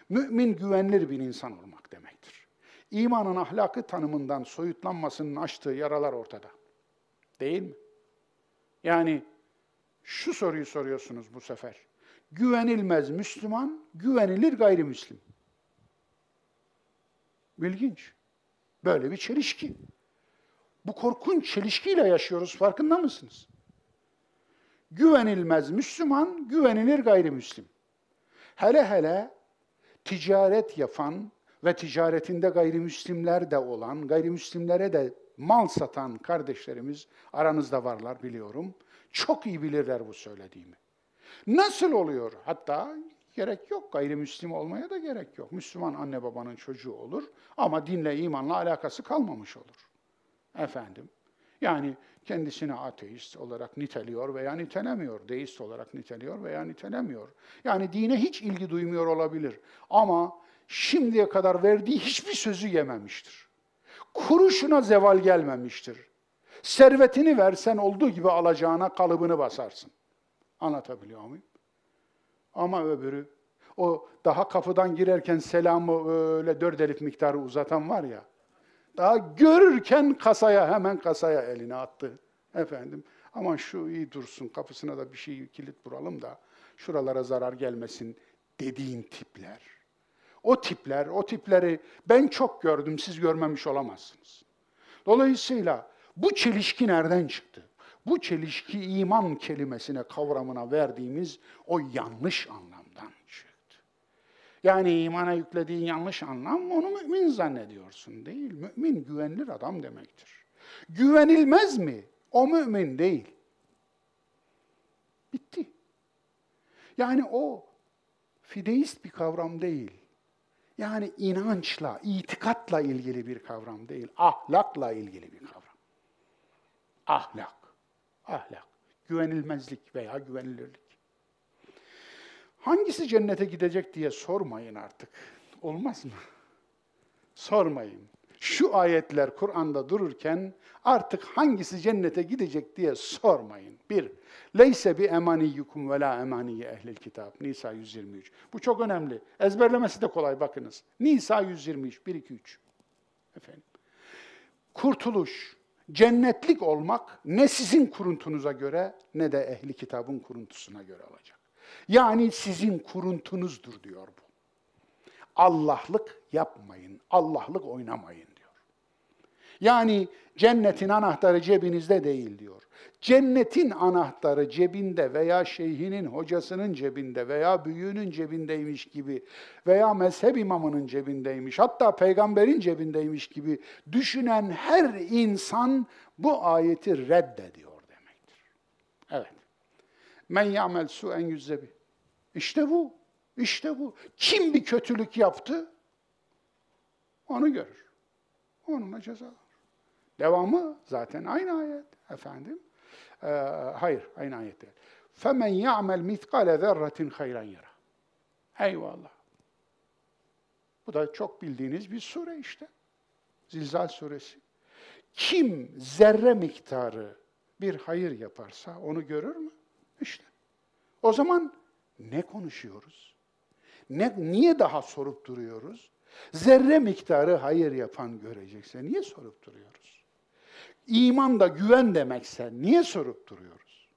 Speaker 1: Mümin güvenilir bir insan olmak demektir. İmanın ahlakı tanımından soyutlanmasının açtığı yaralar ortada. Değil mi? Yani şu soruyu soruyorsunuz bu sefer. Güvenilmez Müslüman, güvenilir gayrimüslim. İlginç. Böyle bir çelişki. Bu korkunç çelişkiyle yaşıyoruz farkında mısınız? Güvenilmez Müslüman, güvenilir gayrimüslim. Hele hele ticaret yapan ve ticaretinde gayrimüslimler de olan, gayrimüslimlere de mal satan kardeşlerimiz aranızda varlar biliyorum. Çok iyi bilirler bu söylediğimi. Nasıl oluyor? Hatta gerek yok. Gayrimüslim olmaya da gerek yok. Müslüman anne babanın çocuğu olur ama dinle, imanla alakası kalmamış olur. Efendim, yani kendisini ateist olarak niteliyor veya nitelemiyor, deist olarak niteliyor veya nitelemiyor. Yani dine hiç ilgi duymuyor olabilir ama şimdiye kadar verdiği hiçbir sözü yememiştir. Kuruşuna zeval gelmemiştir. Servetini versen olduğu gibi alacağına kalıbını basarsın. Anlatabiliyor muyum? Ama öbürü, o daha kapıdan girerken selamı öyle dört elif miktarı uzatan var ya, daha görürken kasaya, hemen kasaya elini attı. Efendim, aman şu iyi dursun, kapısına da bir şey kilit vuralım da şuralara zarar gelmesin dediğin tipler. O tipler, o tipleri ben çok gördüm, siz görmemiş olamazsınız. Dolayısıyla bu çelişki nereden çıktı? Bu çelişki iman kelimesine, kavramına verdiğimiz o yanlış anlamdan çıktı. Yani imana yüklediğin yanlış anlam onu mümin zannediyorsun değil. Mümin güvenilir adam demektir. Güvenilmez mi? O mümin değil. Bitti. Yani o fideist bir kavram değil. Yani inançla, itikatla ilgili bir kavram değil, ahlakla ilgili bir kavram. Ahlak, ahlak, güvenilmezlik veya güvenilirlik. Hangisi cennete gidecek diye sormayın artık. Olmaz mı? Sormayın. Şu ayetler Kur'an'da dururken artık hangisi cennete gidecek diye sormayın. Bir, leyse bi emaniyyukum ve la emaniye ehlil kitab. Nisa 123. Bu çok önemli. Ezberlemesi de kolay bakınız. Nisa 123, 1, 2, 3. Efendim. Kurtuluş, cennetlik olmak ne sizin kuruntunuza göre ne de ehli kitabın kuruntusuna göre olacak. Yani sizin kuruntunuzdur diyor bu. Allah'lık yapmayın, Allah'lık oynamayın. Yani cennetin anahtarı cebinizde değil diyor. Cennetin anahtarı cebinde veya şeyhinin, hocasının cebinde veya büyüğünün cebindeymiş gibi veya mezhep imamının cebindeymiş, hatta peygamberin cebindeymiş gibi düşünen her insan bu ayeti reddediyor demektir. Evet. Men ya'mel su en yüzzebi. İşte bu. İşte bu. Kim bir kötülük yaptı? Onu görür. Onunla ceza alır. Devamı zaten aynı ayet efendim. Ee, hayır, aynı ayet değil. فَمَنْ يَعْمَلْ مِثْقَالَ ذَرَّةٍ خَيْرًا يَرَى Eyvallah. Bu da çok bildiğiniz bir sure işte. Zilzal suresi. Kim zerre miktarı bir hayır yaparsa onu görür mü? İşte. O zaman ne konuşuyoruz? Ne, niye daha sorup duruyoruz? Zerre miktarı hayır yapan görecekse niye sorup duruyoruz? İman da güven demekse niye sorup duruyoruz?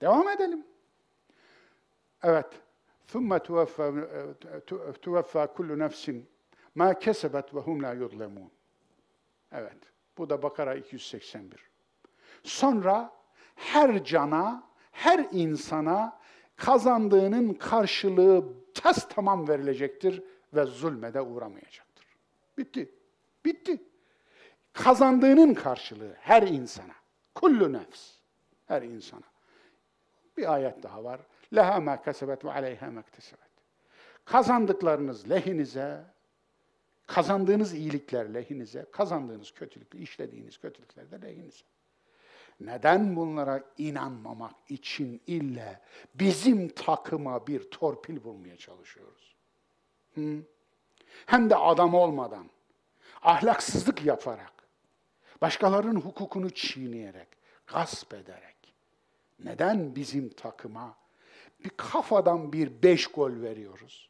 Speaker 1: Devam edelim. Evet. ثُمَّ تُوَفَّى كُلُّ نَفْسٍ مَا كَسَبَتْ وَهُمْ لَا يُظْلَمُونَ Evet. Bu da Bakara 281. Sonra her cana, her insana kazandığının karşılığı tas tamam verilecektir ve zulmede uğramayacaktır. Bitti. Bitti. Kazandığının karşılığı her insana. Kullu nefs. Her insana. Bir ayet daha var. Leha ma kesebet ve aleyha ma Kazandıklarınız lehinize, kazandığınız iyilikler lehinize, kazandığınız kötülükler, işlediğiniz kötülükler de lehinize. Neden bunlara inanmamak için ille bizim takıma bir torpil bulmaya çalışıyoruz? Hı? Hem de adam olmadan, ahlaksızlık yaparak, başkalarının hukukunu çiğneyerek, gasp ederek. Neden bizim takıma bir kafadan bir beş gol veriyoruz?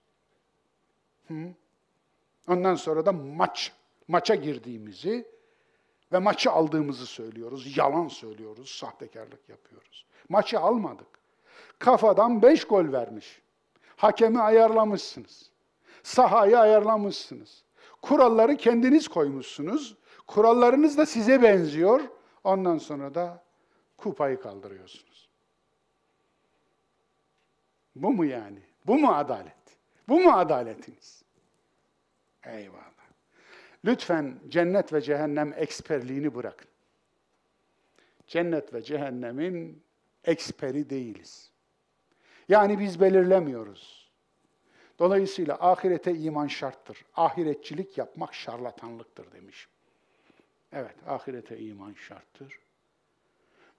Speaker 1: Hı? Ondan sonra da maç, maça girdiğimizi ve maçı aldığımızı söylüyoruz. Yalan söylüyoruz, sahtekarlık yapıyoruz. Maçı almadık. Kafadan beş gol vermiş. Hakemi ayarlamışsınız. Sahayı ayarlamışsınız. Kuralları kendiniz koymuşsunuz. Kurallarınız da size benziyor. Ondan sonra da kupayı kaldırıyorsunuz. Bu mu yani? Bu mu adalet? Bu mu adaletiniz? Eyvallah. Lütfen cennet ve cehennem eksperliğini bırakın. Cennet ve cehennemin eksperi değiliz. Yani biz belirlemiyoruz. Dolayısıyla ahirete iman şarttır. Ahiretçilik yapmak şarlatanlıktır demişim. Evet, ahirete iman şarttır.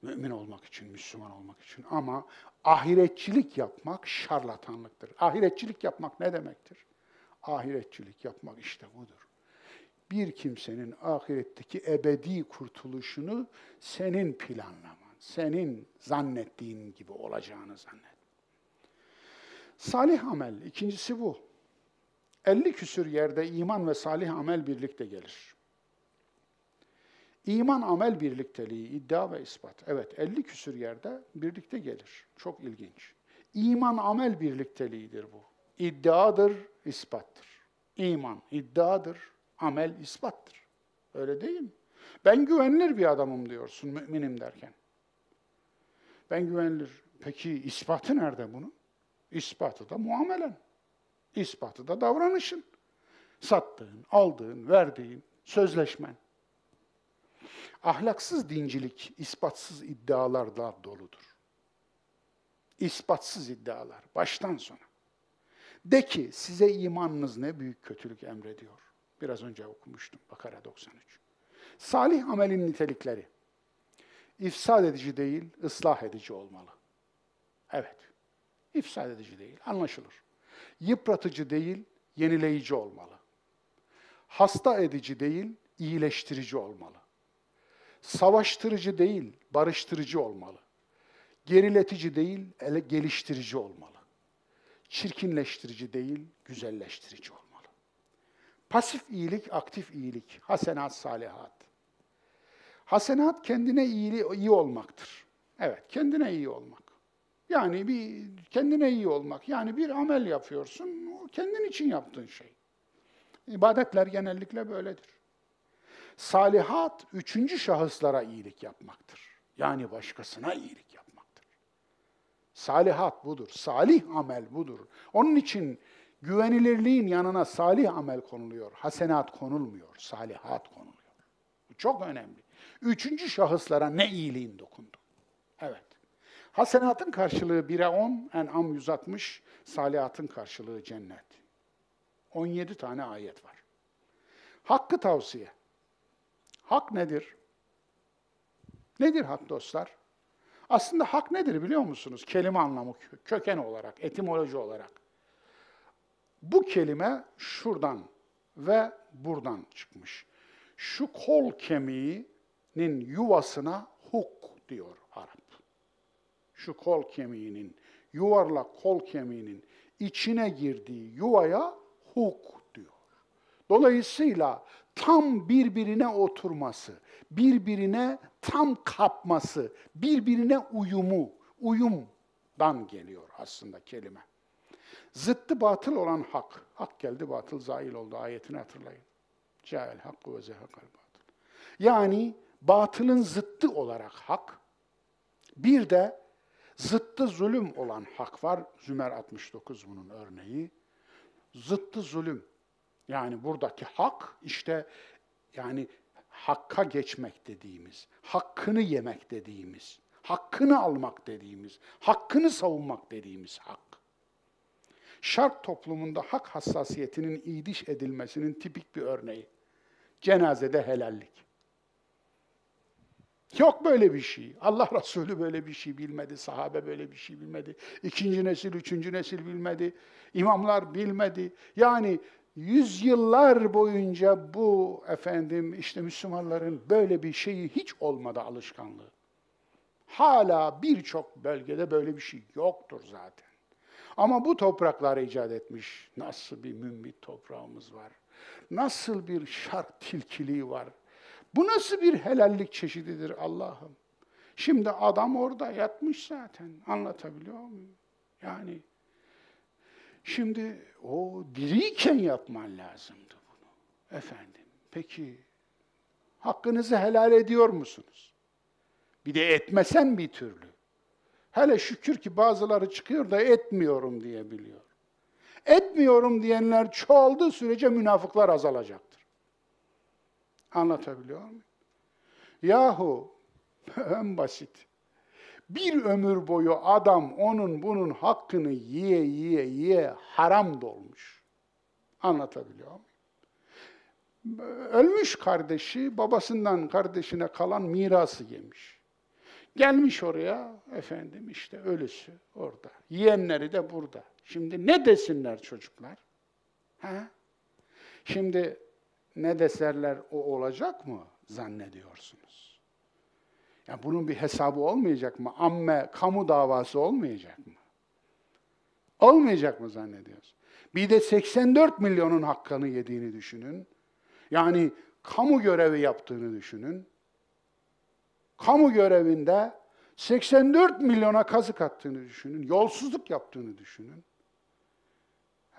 Speaker 1: Mümin olmak için, Müslüman olmak için. Ama ahiretçilik yapmak şarlatanlıktır. Ahiretçilik yapmak ne demektir? Ahiretçilik yapmak işte budur. Bir kimsenin ahiretteki ebedi kurtuluşunu senin planlaman, senin zannettiğin gibi olacağını zannet. Salih amel, ikincisi bu. 50 küsür yerde iman ve salih amel birlikte gelir. İman amel birlikteliği, iddia ve ispat. Evet 50 küsür yerde birlikte gelir. Çok ilginç. İman amel birlikteliğidir bu. İddiadır, ispattır. İman iddiadır, amel ispattır. Öyle değil mi? Ben güvenilir bir adamım diyorsun müminim derken. Ben güvenilir. Peki ispatı nerede bunun? İspatı da muamelen. İspatı da davranışın. Sattığın, aldığın, verdiğin, sözleşmen. Ahlaksız dincilik, ispatsız iddialarla doludur. İspatsız iddialar, baştan sona. De ki size imanınız ne büyük kötülük emrediyor. Biraz önce okumuştum Bakara 93. Salih amelin nitelikleri. İfsad edici değil, ıslah edici olmalı. Evet. İfsad edici değil, anlaşılır. Yıpratıcı değil, yenileyici olmalı. Hasta edici değil, iyileştirici olmalı. Savaştırıcı değil, barıştırıcı olmalı. Geriletici değil, ele geliştirici olmalı. Çirkinleştirici değil, güzelleştirici olmalı. Pasif iyilik, aktif iyilik, hasenat, salihat. Hasenat kendine iyi, iyi olmaktır. Evet, kendine iyi olmak. Yani bir kendine iyi olmak. Yani bir amel yapıyorsun, kendin için yaptığın şey. İbadetler genellikle böyledir. Salihat, üçüncü şahıslara iyilik yapmaktır. Yani başkasına iyilik yapmaktır. Salihat budur, salih amel budur. Onun için güvenilirliğin yanına salih amel konuluyor, hasenat konulmuyor, salihat konuluyor. Bu çok önemli. Üçüncü şahıslara ne iyiliğin dokundu? Evet. Hasenatın karşılığı 1'e 10, En'am 160, salihatın karşılığı cennet. 17 tane ayet var. Hakkı tavsiye. Hak nedir? Nedir hak dostlar? Aslında hak nedir biliyor musunuz? Kelime anlamı, köken olarak, etimoloji olarak. Bu kelime şuradan ve buradan çıkmış. Şu kol kemiğinin yuvasına huk diyor Arap. Şu kol kemiğinin, yuvarlak kol kemiğinin içine girdiği yuvaya huk diyor. Dolayısıyla tam birbirine oturması, birbirine tam kapması, birbirine uyumu, uyumdan geliyor aslında kelime. Zıttı batıl olan hak. Hak geldi, batıl zail oldu. Ayetini hatırlayın. Cahil hakkı ve zehakal batıl. Yani batılın zıttı olarak hak. Bir de zıttı zulüm olan hak var. Zümer 69 bunun örneği. Zıttı zulüm. Yani buradaki hak işte yani hakka geçmek dediğimiz, hakkını yemek dediğimiz, hakkını almak dediğimiz, hakkını savunmak dediğimiz hak. Şark toplumunda hak hassasiyetinin iyiliş edilmesinin tipik bir örneği. Cenazede helallik. Yok böyle bir şey. Allah <laughs> Resulü böyle bir şey bilmedi, sahabe böyle bir şey bilmedi. İkinci nesil, üçüncü nesil bilmedi. İmamlar bilmedi. Yani yüzyıllar boyunca bu efendim işte Müslümanların böyle bir şeyi hiç olmadı alışkanlığı. Hala birçok bölgede böyle bir şey yoktur zaten. Ama bu topraklar icat etmiş. Nasıl bir mümbit toprağımız var. Nasıl bir şark tilkiliği var. Bu nasıl bir helallik çeşididir Allah'ım? Şimdi adam orada yatmış zaten. Anlatabiliyor muyum? Yani şimdi o diriyken yapman lazımdı bunu. Efendim, peki hakkınızı helal ediyor musunuz? Bir de etmesen bir türlü. Hele şükür ki bazıları çıkıyor da etmiyorum diyebiliyor. Etmiyorum diyenler çoğaldığı sürece münafıklar azalacaktır. Anlatabiliyor muyum? Yahu <laughs> en basit. Bir ömür boyu adam onun bunun hakkını yiye yiye yiye haram dolmuş. Anlatabiliyor muyum? Ölmüş kardeşi babasından kardeşine kalan mirası yemiş. Gelmiş oraya efendim işte ölüsü orada. Yiyenleri de burada. Şimdi ne desinler çocuklar? Ha? Şimdi ne deserler o olacak mı zannediyorsunuz? Ya bunun bir hesabı olmayacak mı? Amme, kamu davası olmayacak mı? Olmayacak mı zannediyorsun? Bir de 84 milyonun hakkını yediğini düşünün. Yani kamu görevi yaptığını düşünün kamu görevinde 84 milyona kazık attığını düşünün, yolsuzluk yaptığını düşünün.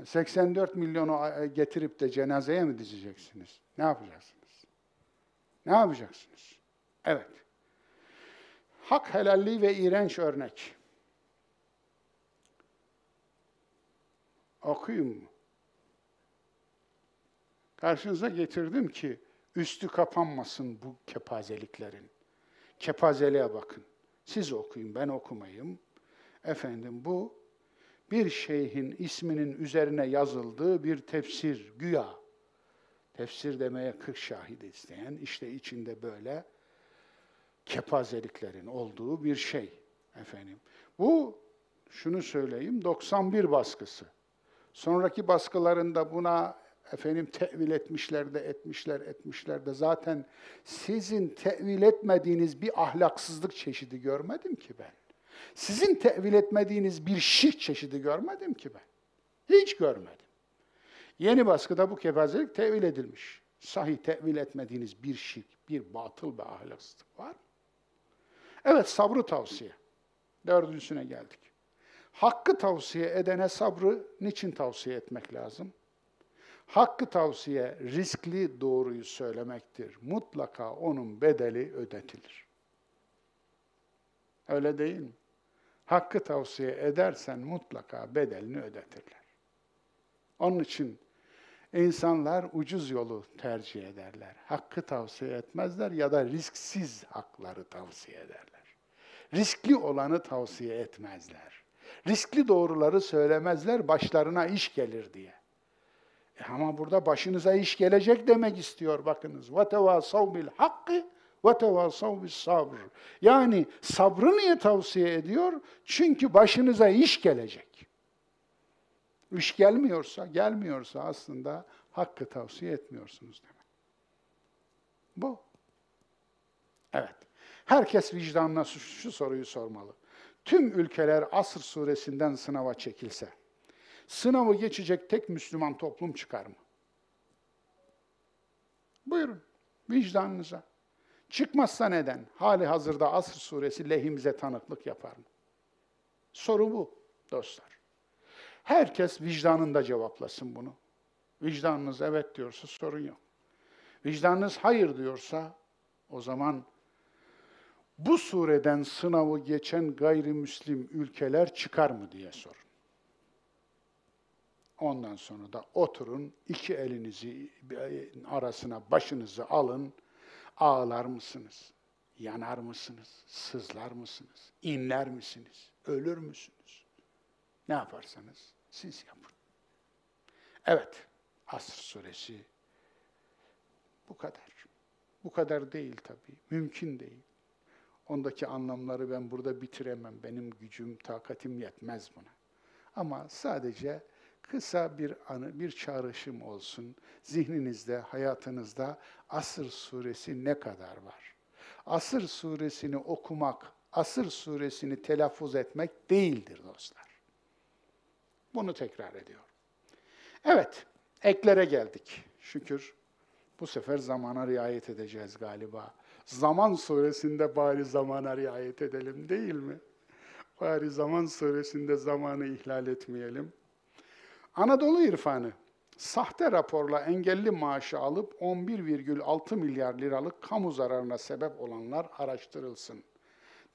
Speaker 1: 84 milyonu getirip de cenazeye mi dizeceksiniz? Ne yapacaksınız? Ne yapacaksınız? Evet. Hak helalliği ve iğrenç örnek. Okuyayım mı? Karşınıza getirdim ki üstü kapanmasın bu kepazeliklerin. Kepazeliğe bakın. Siz okuyun, ben okumayayım. Efendim bu bir şeyhin isminin üzerine yazıldığı bir tefsir, güya. Tefsir demeye 40 şahit isteyen, işte içinde böyle kepazeliklerin olduğu bir şey efendim. Bu şunu söyleyeyim 91 baskısı. Sonraki baskılarında buna efendim tevil etmişler de etmişler etmişler de zaten sizin tevil etmediğiniz bir ahlaksızlık çeşidi görmedim ki ben. Sizin tevil etmediğiniz bir şirk çeşidi görmedim ki ben. Hiç görmedim. Yeni baskıda bu kefazelik tevil edilmiş. Sahih tevil etmediğiniz bir şirk, bir batıl ve ahlaksızlık var. Evet sabrı tavsiye. Dördüncüsüne geldik. Hakkı tavsiye edene sabrı niçin tavsiye etmek lazım? Hakkı tavsiye riskli doğruyu söylemektir. Mutlaka onun bedeli ödetilir. Öyle değil mi? Hakkı tavsiye edersen mutlaka bedelini ödetirler. Onun için insanlar ucuz yolu tercih ederler. Hakkı tavsiye etmezler ya da risksiz hakları tavsiye ederler Riskli olanı tavsiye etmezler. Riskli doğruları söylemezler başlarına iş gelir diye. E ama burada başınıza iş gelecek demek istiyor bakınız. وَتَوَاسَوْ بِالْحَقِّ وَتَوَاسَوْ sabr. Yani sabrı niye tavsiye ediyor? Çünkü başınıza iş gelecek. İş gelmiyorsa, gelmiyorsa aslında Hakkı tavsiye etmiyorsunuz demek. Bu. Evet. Herkes vicdanına şu, şu soruyu sormalı. Tüm ülkeler Asr suresinden sınava çekilse, sınavı geçecek tek Müslüman toplum çıkar mı? Buyurun, vicdanınıza. Çıkmazsa neden? Hali hazırda Asr suresi lehimize tanıklık yapar mı? Soru bu dostlar. Herkes vicdanında cevaplasın bunu. Vicdanınız evet diyorsa sorun yok. Vicdanınız hayır diyorsa o zaman bu sureden sınavı geçen gayrimüslim ülkeler çıkar mı diye sorun. Ondan sonra da oturun, iki elinizi arasına başınızı alın, ağlar mısınız? Yanar mısınız? Sızlar mısınız? İnler misiniz? Ölür müsünüz? Ne yaparsanız siz yapın. Evet, Asr suresi bu kadar. Bu kadar değil tabii. Mümkün değil. Ondaki anlamları ben burada bitiremem. Benim gücüm, takatim yetmez buna. Ama sadece kısa bir anı, bir çağrışım olsun. Zihninizde, hayatınızda Asır suresi ne kadar var? Asır suresini okumak, Asır suresini telaffuz etmek değildir dostlar. Bunu tekrar ediyorum. Evet, eklere geldik. Şükür bu sefer zamana riayet edeceğiz galiba. Zaman suresinde bari zamana riayet edelim değil mi? Bari zaman suresinde zamanı ihlal etmeyelim. Anadolu irfanı sahte raporla engelli maaşı alıp 11,6 milyar liralık kamu zararına sebep olanlar araştırılsın.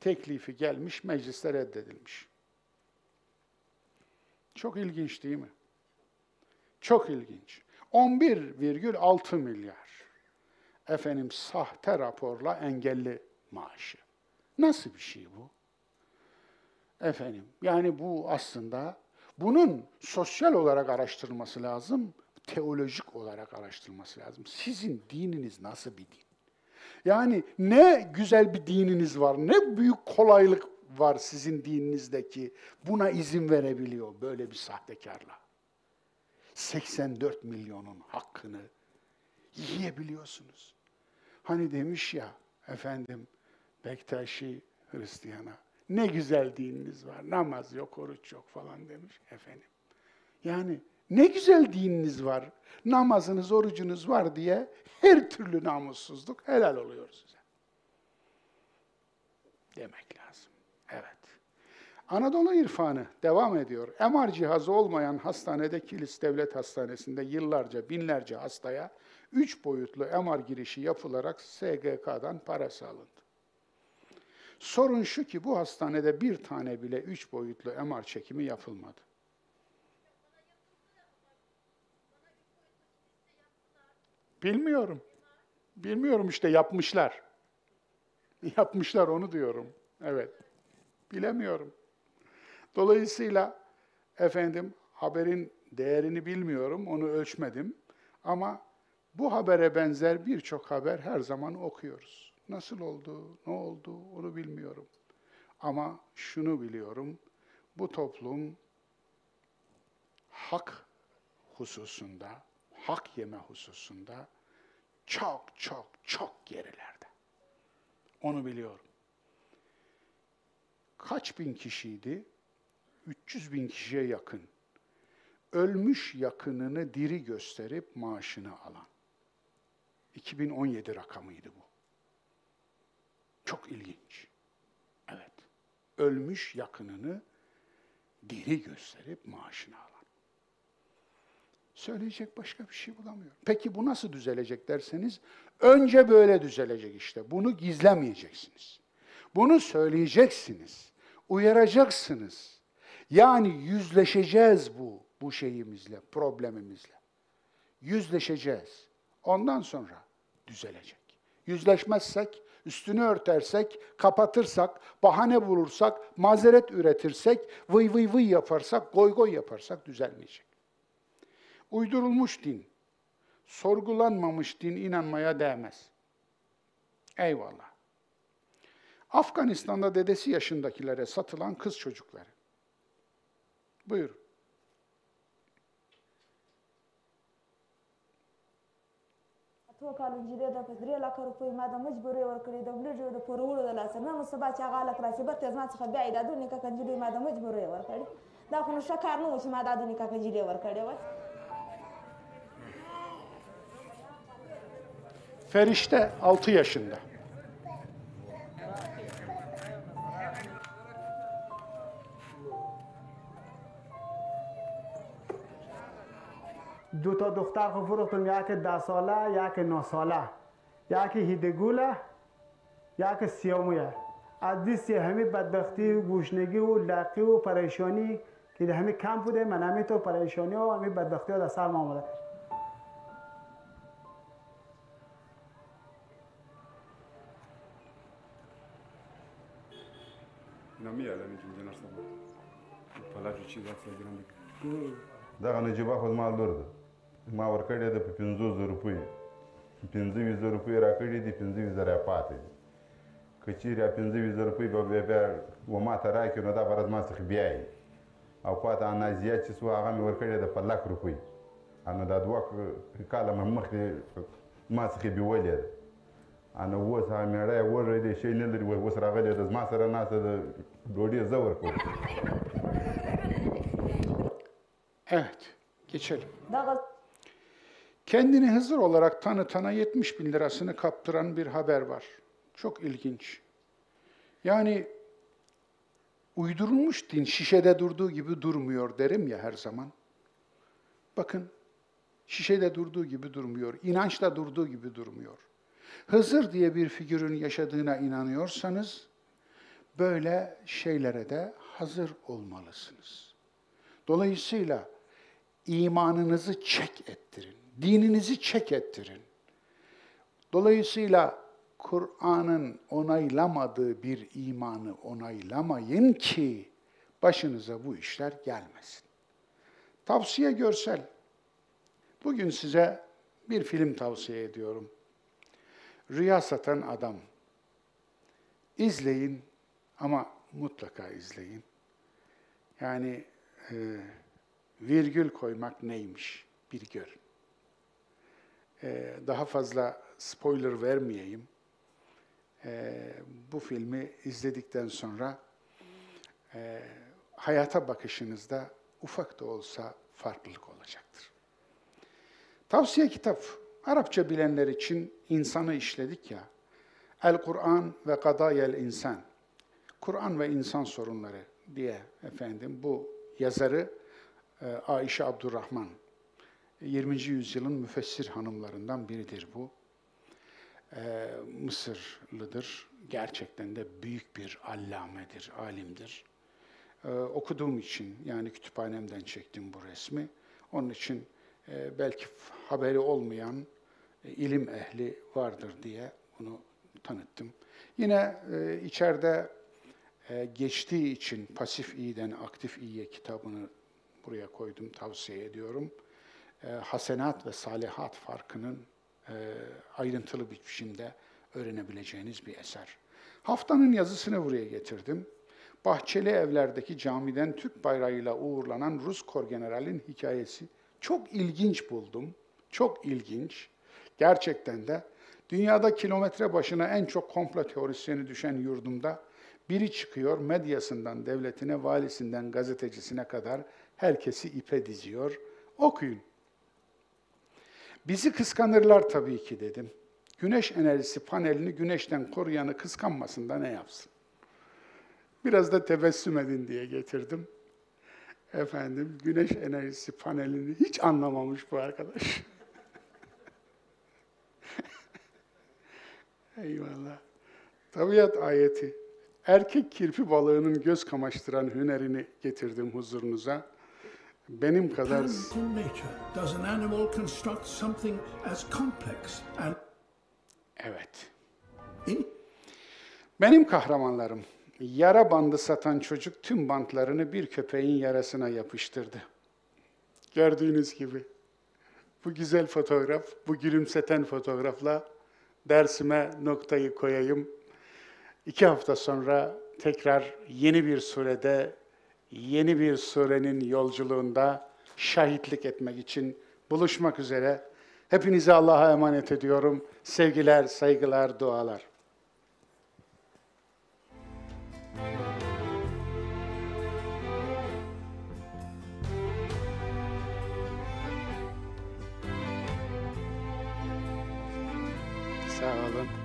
Speaker 1: Teklifi gelmiş, mecliste reddedilmiş. Çok ilginç değil mi? Çok ilginç. 11,6 milyar. Efendim sahte raporla engelli maaşı. Nasıl bir şey bu? Efendim yani bu aslında bunun sosyal olarak araştırılması lazım, teolojik olarak araştırılması lazım. Sizin dininiz nasıl bir din? Yani ne güzel bir dininiz var, ne büyük kolaylık var sizin dininizdeki buna izin verebiliyor böyle bir sahtekarla. 84 milyonun hakkını yiyebiliyorsunuz. Hani demiş ya efendim Bektaşi Hristiyan'a ne güzel dininiz var. Namaz yok, oruç yok falan demiş efendim. Yani ne güzel dininiz var. Namazınız, orucunuz var diye her türlü namussuzluk helal oluyor size. Demek lazım. Evet. Anadolu irfanı devam ediyor. MR cihazı olmayan hastanede Kilis Devlet Hastanesi'nde yıllarca, binlerce hastaya üç boyutlu MR girişi yapılarak SGK'dan para sağlandı. Sorun şu ki bu hastanede bir tane bile üç boyutlu MR çekimi yapılmadı. Bilmiyorum. Bilmiyorum işte yapmışlar. <laughs> Yapmışlar onu diyorum. Evet. Bilemiyorum. Dolayısıyla efendim haberin değerini bilmiyorum, onu ölçmedim. Ama bu habere benzer birçok haber her zaman okuyoruz. Nasıl oldu, ne oldu onu bilmiyorum. Ama şunu biliyorum, bu toplum hak hususunda, hak yeme hususunda çok çok çok gerilerde. Onu biliyorum. Kaç bin kişiydi? 300 bin kişiye yakın. Ölmüş yakınını diri gösterip maaşını alan. 2017 rakamıydı bu. Çok ilginç. Evet. Ölmüş yakınını diri gösterip maaşını alan. Söyleyecek başka bir şey bulamıyorum. Peki bu nasıl düzelecek derseniz, önce böyle düzelecek işte. Bunu gizlemeyeceksiniz. Bunu söyleyeceksiniz. Uyaracaksınız. Yani yüzleşeceğiz bu, bu şeyimizle, problemimizle. Yüzleşeceğiz. Ondan sonra düzelecek. Yüzleşmezsek, üstünü örtersek, kapatırsak, bahane bulursak, mazeret üretirsek, vıy vıy vıy yaparsak, goy goy yaparsak düzelmeyecek. Uydurulmuş din, sorgulanmamış din inanmaya değmez. Eyvallah. Afganistan'da dedesi yaşındakilere satılan kız çocukları. Buyur.
Speaker 2: څو کال نجلۍ ده په درې لکه روپۍ ما د مجبورۍ ورکړې د وریجو د پورولو د لاسه نن سبا چې هغه هلک راشي برته زما څخه بیا یې دا دوه نکاح نجلۍ ما د مجبورۍ ورکړې دا خو نو ښه کار نه و چې ما دا دوه نکاح نجلۍ ورکړې وای
Speaker 1: Ferişte 6 yaşında.
Speaker 3: دو تا دختر خو فروختم یک ده ساله یک نه ساله. یک هیدگوله یک سیامویه از دیسی همه بدبختی و گوشنگی و لقی و پریشانی که همه کم بوده. من همه تو پریشانی و همه بدبختی ها در سر ما آمده.
Speaker 4: نمی الان اینجا نرسم پلاجو چی دا څه ګرام دي
Speaker 5: دغه نجیبه خو زما لور ده. ما ورکړې ده په پنځو زرو روپۍ پنځه ویشت زره روپۍ راکړې دي پنځه ویشت زره پاتې دي. که چیرې پنځه ویشت زره روپۍ به بیا بیا و ما ته راکړي نو دا به زما څخه بیا یي او پاته انازیه چې سوه هغه مې ورکړې ده په لک روپۍ نو دا دوه کاله مې مخکې ما څخه بیولې ده. نو اوس هغه مېړه یې وږی دی شی نه لري اوس راغلی ده زما سره ناسته ده ډوډۍ زه ورکوم.
Speaker 1: Evet, geçelim.
Speaker 2: دغه
Speaker 1: Kendini Hızır olarak tanıtana 70 bin lirasını kaptıran bir haber var. Çok ilginç. Yani uydurulmuş din şişede durduğu gibi durmuyor derim ya her zaman. Bakın, şişede durduğu gibi durmuyor, inançla durduğu gibi durmuyor. Hızır diye bir figürün yaşadığına inanıyorsanız, böyle şeylere de hazır olmalısınız. Dolayısıyla imanınızı çek ettirin, dininizi çek ettirin. Dolayısıyla Kur'an'ın onaylamadığı bir imanı onaylamayın ki başınıza bu işler gelmesin. Tavsiye görsel. Bugün size bir film tavsiye ediyorum. Rüya Satan Adam. İzleyin ama mutlaka izleyin. Yani e, virgül koymak neymiş bir görün. E, daha fazla spoiler vermeyeyim. E, bu filmi izledikten sonra e, hayata bakışınızda ufak da olsa farklılık olacaktır. Tavsiye kitap. Arapça bilenler için insanı işledik ya. El Kur'an ve Kadayel İnsan. Kur'an ve insan sorunları diye efendim bu yazarı e, Ayşe Abdurrahman. 20. yüzyılın müfessir hanımlarından biridir bu. E, Mısırlıdır. Gerçekten de büyük bir allamedir, alimdir. E, okuduğum için yani kütüphanemden çektim bu resmi. Onun için e, belki haberi olmayan e, ilim ehli vardır diye bunu tanıttım. Yine e, içeride e, geçtiği için pasif iyiden aktif iyiye kitabını buraya koydum, tavsiye ediyorum. E, hasenat ve salihat farkının e, ayrıntılı bir biçimde öğrenebileceğiniz bir eser. Haftanın yazısını buraya getirdim. Bahçeli evlerdeki camiden Türk bayrağıyla uğurlanan Rus korgeneralin hikayesi çok ilginç buldum. Çok ilginç. Gerçekten de dünyada kilometre başına en çok komplo teorisyeni düşen yurdumda biri çıkıyor medyasından, devletine, valisinden, gazetecisine kadar herkesi ipe diziyor. Okuyun. Bizi kıskanırlar tabii ki dedim. Güneş enerjisi panelini güneşten koruyanı kıskanmasın da ne yapsın? Biraz da tebessüm edin diye getirdim. Efendim, güneş enerjisi panelini hiç anlamamış bu arkadaş. <laughs> Eyvallah. Tabiat ayeti. Erkek kirpi balığının göz kamaştıran hünerini getirdim huzurunuza. Benim kadar
Speaker 6: Talent in nature does an animal construct something as complex and
Speaker 1: evet. Benim kahramanlarım. Yara bandı satan çocuk tüm bantlarını bir köpeğin yarasına yapıştırdı. Gördüğünüz gibi. Bu güzel fotoğraf, bu gülümseten fotoğrafla dersime noktayı koyayım. İki hafta sonra tekrar yeni bir surede, yeni bir surenin yolculuğunda şahitlik etmek için buluşmak üzere. Hepinizi Allah'a emanet ediyorum. Sevgiler, saygılar, dualar. Sağ olun.